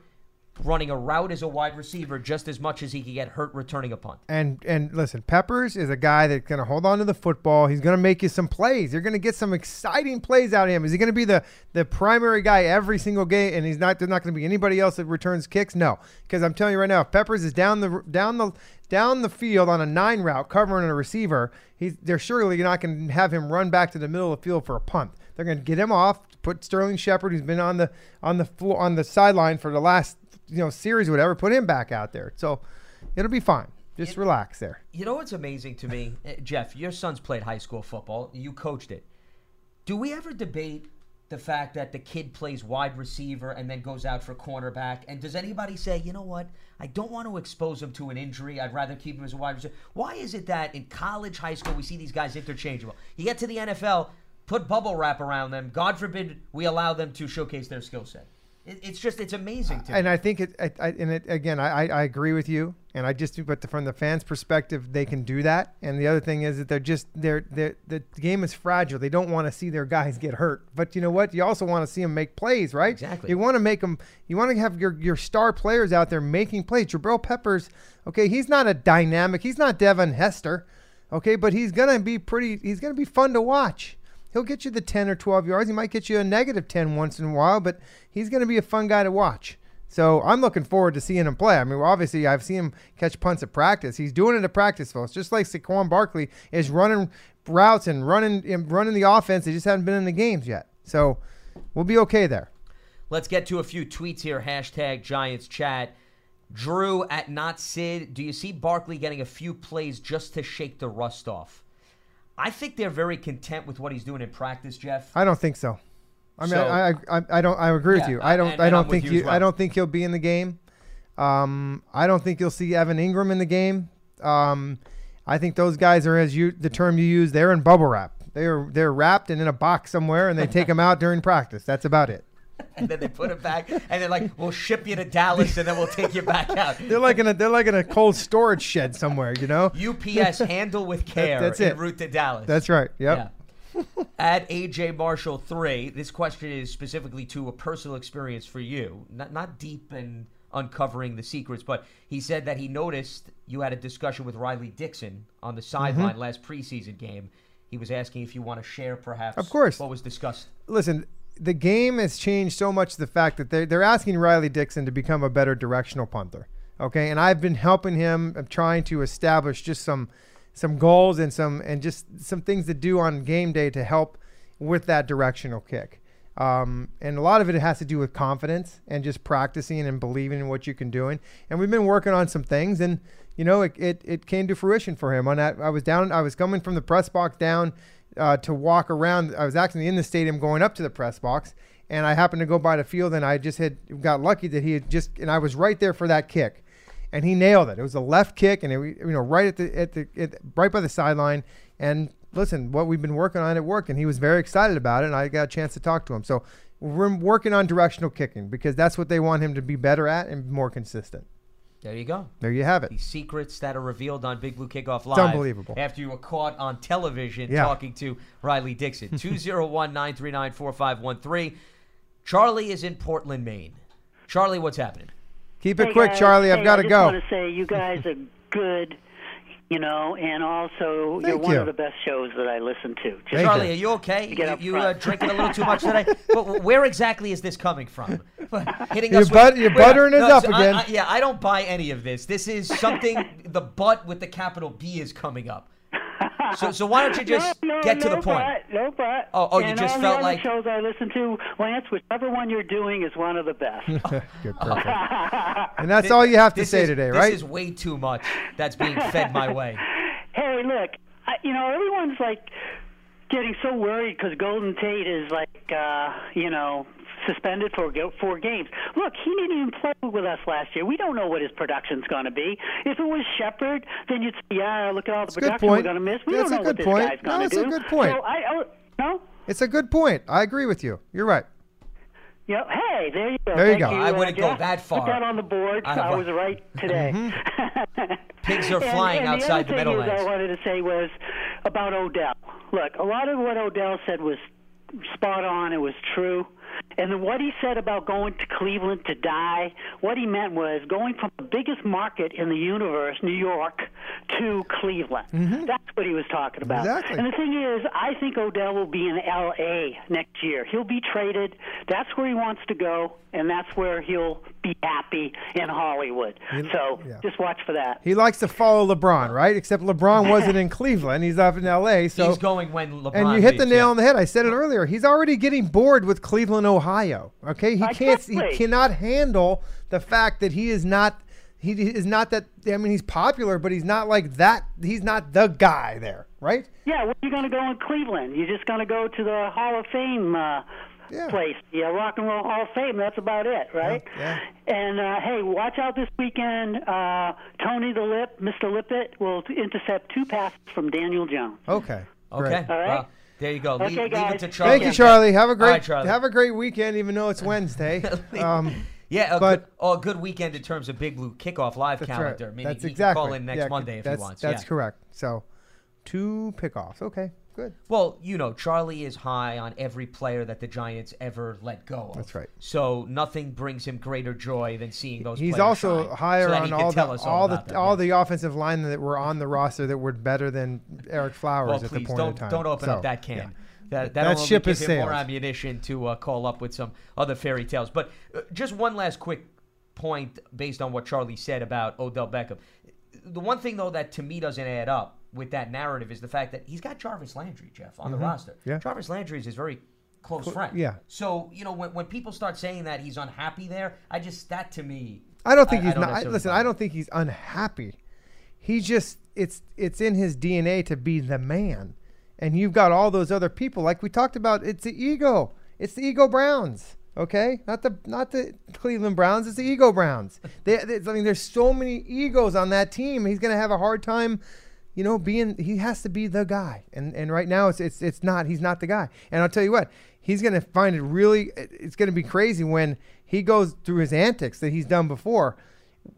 running a route as a wide receiver just as much as he could get hurt returning a punt. And and listen, Peppers is a guy that's going to hold on to the football. He's going to make you some plays. You're going to get some exciting plays out of him. Is he going to be the the primary guy every single game? And he's not. There's not going to be anybody else that returns kicks. No, because I'm telling you right now, if Peppers is down the down the down the field on a nine route covering a receiver, he's they're surely not going to have him run back to the middle of the field for a punt. They're going to get him off, put Sterling Shepard, who's been on the on the floor on the sideline for the last you know series or whatever, put him back out there. So it'll be fine. Just relax there. You know what's amazing to me? Eh, Jeff, your son's played high school football. You coached it. Do we ever debate the fact that the kid plays wide receiver and then goes out for cornerback? And does anybody say, you know what? I don't want to expose him to an injury. I'd rather keep him as a wide receiver. Why is it that in college, high school, we see these guys interchangeable? You get to the NFL, put bubble wrap around them. God forbid we allow them to showcase their skill set. It, it's just, it's amazing to me. And I think it, I, I, and it again, I, I- agree with you. And I just, but from the fans' perspective, they can do that. And the other thing is that they're just, they're, they're the game is fragile. They don't want to see their guys get hurt. But you know what? You also want to see them make plays, right? Exactly. You want to make them. You want to have your your star players out there making plays. Jabril Peppers, okay, he's not a dynamic. He's not Devin Hester, okay, but he's gonna be pretty. He's gonna be fun to watch. He'll get you the 10 or 12 yards. He might get you a negative 10 once in a while, but he's going to be a fun guy to watch. So I'm looking forward to seeing him play. I mean, obviously, I've seen him catch punts at practice. He's doing it at practice, folks. Just like Saquon Barkley is running routes and running and running the offense. They just haven't been in the games yet. So we'll be okay there. Let's get to a few tweets here. Hashtag Giants chat. Drew at not Sid. Do you see Barkley getting a few plays just to shake the rust off? I think they're very content with what he's doing in practice, Jeff. I don't think so. I mean, So- I, I, I don't. I agree with you. I don't. and- I don't think you you. well. I don't think he'll be in the game. Um, I don't think you'll see Evan Engram in the game. Um, I think those guys are, as you the term you use, they're in bubble wrap. They're they're wrapped and in a box somewhere, and they take them out during practice. That's about it. and then they put it back, and they're like, "We'll ship you to Dallas, and then we'll take you back out." They're like in a they're like in a cold storage shed somewhere. You know. UPS handle with care that's it. route to Dallas. That's right. Yep. Yeah. At AJ Marshall three, this question is specifically to a personal experience for you, not not deep and uncovering the secrets, but he said that he noticed you had a discussion with Riley Dixon on the sideline Mm-hmm. last preseason game. He was asking if you want to share, perhaps, Of course. what was discussed. listen, the game has changed so much. The fact that they're, they're asking Riley Dixon to become a better directional punter. Okay, and I've been helping him. I'm trying to establish just some some goals and some and just some things to do on game day to help with that directional kick. Um, and a lot of it has to do with confidence and just practicing and believing in what you can do. And we've been working on some things, and you know, it, it, it came to fruition for him. On that, I was down. I was coming from the press box down uh, to walk around. I was actually in the stadium going up to the press box, and I happened to go by the field, and I just had got lucky that he had just, and I was right there for that kick, and he nailed it. It was a left kick, and it, you know, right at the at the right by the sideline. And listen, what we've been working on, it worked, and he was very excited about it, and I got a chance to talk to him. So we're working on directional kicking because that's what they want him to be better at and more consistent. There you go. There you have it. The secrets that are revealed on Big Blue Kickoff Live. unbelievable. After you were caught on television Yeah. talking to Riley Dixon. 201 939 4513. Charlie is in Portland, Maine. Charlie, what's happening? Keep it Hey, quick, guys. Charlie. I've Hey, got to go. I just go. want to say you guys are good, you know, and also you're one you. of the best shows that I listen to. Just Charlie, you. are you okay? Get You, up you uh, drinking a little too much today? but where exactly is this coming from? Hitting Your us but- with, your wait, buttering us up I- again. I- yeah, I don't buy any of this. This is something. the butt with the capital B is coming up. So, so why don't you just no, no, get to no the point? But, no, but. Oh, oh, you and just all felt the other like- shows I listen to, Lance, whichever one you're doing is one of the best. Good, perfect. and that's all you have to say is- today, right? this is way too much that's being fed my way. hey, look, I, you know, everyone's like getting so worried because Golden Tate is like, uh, you know, suspended for four games. Look, he didn't even play with us last year. We don't know what his production's going to be. If it was Shepard, then you'd say, yeah, look at all the That's production we're going to miss. We That's don't a know what good this point. guy's No, going to that's do. a good point. So I, oh, no. it's a good point. I agree with you. You're right. Yeah, hey, there you go. There you Thank go. I uh, wouldn't go Jeff. that far. Put that on the board. I- I, was right today. Pigs are flying and outside the the other thing is Meadowlands. I wanted to say was about Odell. Look, a lot of what Odell said was spot on. It was true. And then what he said about going to Cleveland to die, what he meant was going from the biggest market in the universe, New York, to Cleveland. That's what he was talking about. Mm-hmm. Exactly. And the thing is, I think Odell will be in L.A. next year. He'll be traded. That's where he wants to go, and that's where he'll be happy in Hollywood. So yeah. just watch for that. He likes to follow LeBron, right? Except LeBron wasn't in Cleveland. He's up in L.A. So He's going when LeBron and you hit the nail yeah. on the head. I said it earlier. He's already getting bored with Cleveland, Ohio. Okay, he can't. He cannot handle the fact that he is not. He is not that. I mean, he's popular, but he's not like that. He's not the guy there, right? Yeah, where are you going to go in Cleveland? You're just going to go to the Hall of Fame uh, Yeah. place, yeah, Rock and Roll Hall of Fame. That's about it, right? Yeah, And uh, hey, watch out this weekend. Uh, Tony the Lip, Mr. Lippet, will intercept two passes from Daniel Jones. Okay. Okay. great. All right. Well, there you go. Okay, leave, leave it to Charlie. Thank you, Charlie. Have a great right, Charlie. have a great weekend, even though it's Wednesday. Um, Yeah, a But- good, oh, a good weekend in terms of Big Blue kickoff live that's calendar. right. Meaning That's he exactly. can call in next Yeah, Monday if that's, he wants. That's yeah. correct. So, two pickoffs. Okay, good. Well, you know, Charlie is high on every player that the Giants ever let go of. That's right. So nothing brings him greater joy than seeing those. He's also shine, higher so on all the tell all, the them, all the offensive line that were on the roster that were better than Ereck Flowers Well, at the point don't in time. don't open So, up that can. yeah. That, That ship give him more ammunition to uh, call up with some other fairy tales. But uh, just one last quick point based on what Charlie said about Odell Beckham. The one thing though that to me doesn't add up with that narrative is the fact that he's got Jarvis Landry, Jeff, on the roster. Mm-hmm. Yeah. Jarvis Landry is his very close friend. yeah. So you know when when people start saying that he's unhappy there, I just that to me. I don't think I- I he's don't not. I, listen, I don't think he's unhappy. He just it's it's in his DNA to be the man, and you've got all those other people like we talked about. It's the ego. It's the ego Browns. Okay, not the not the Cleveland Browns. It's the ego Browns. They, they- I mean, there's so many egos on that team. He's gonna have a hard time. You know, being he has to be the guy, and and right now it's it's it's not. He's not the guy. And I'll tell you what, he's gonna find it really. It's gonna be crazy when he goes through his antics that he's done before.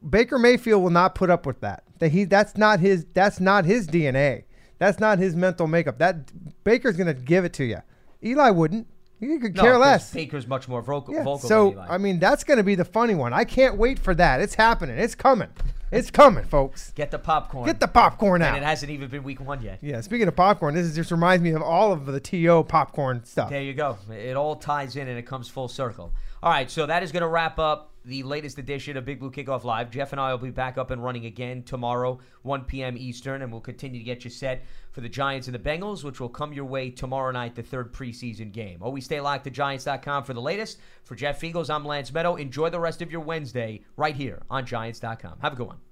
Baker Mayfield will not put up with that. That he that's not his that's not his DNA. That's not his mental makeup. That Baker's gonna give it to you. Eli wouldn't. He could care less. Baker's much more vocal. Yeah, vocal so. I mean that's gonna be the funny one. I can't wait for that. It's happening. It's coming. It's coming, folks. Get the popcorn. Get the popcorn out. And it hasn't even been week one yet. Yeah, speaking of popcorn, this is, just reminds me of all of the TO popcorn stuff. There you go. It all ties in and it comes full circle. All right, so that is going to wrap up the latest edition of Big Blue Kickoff Live. Jeff and I will be back up and running again tomorrow, 1 p.m. Eastern, and we'll continue to get you set for the Giants and the Bengals, which will come your way tomorrow night, the third preseason game. Always stay locked to Giants.com for the latest. For Jeff Feagles, I'm Lance Medow. Enjoy the rest of your Wednesday right here on Giants.com. Have a good one.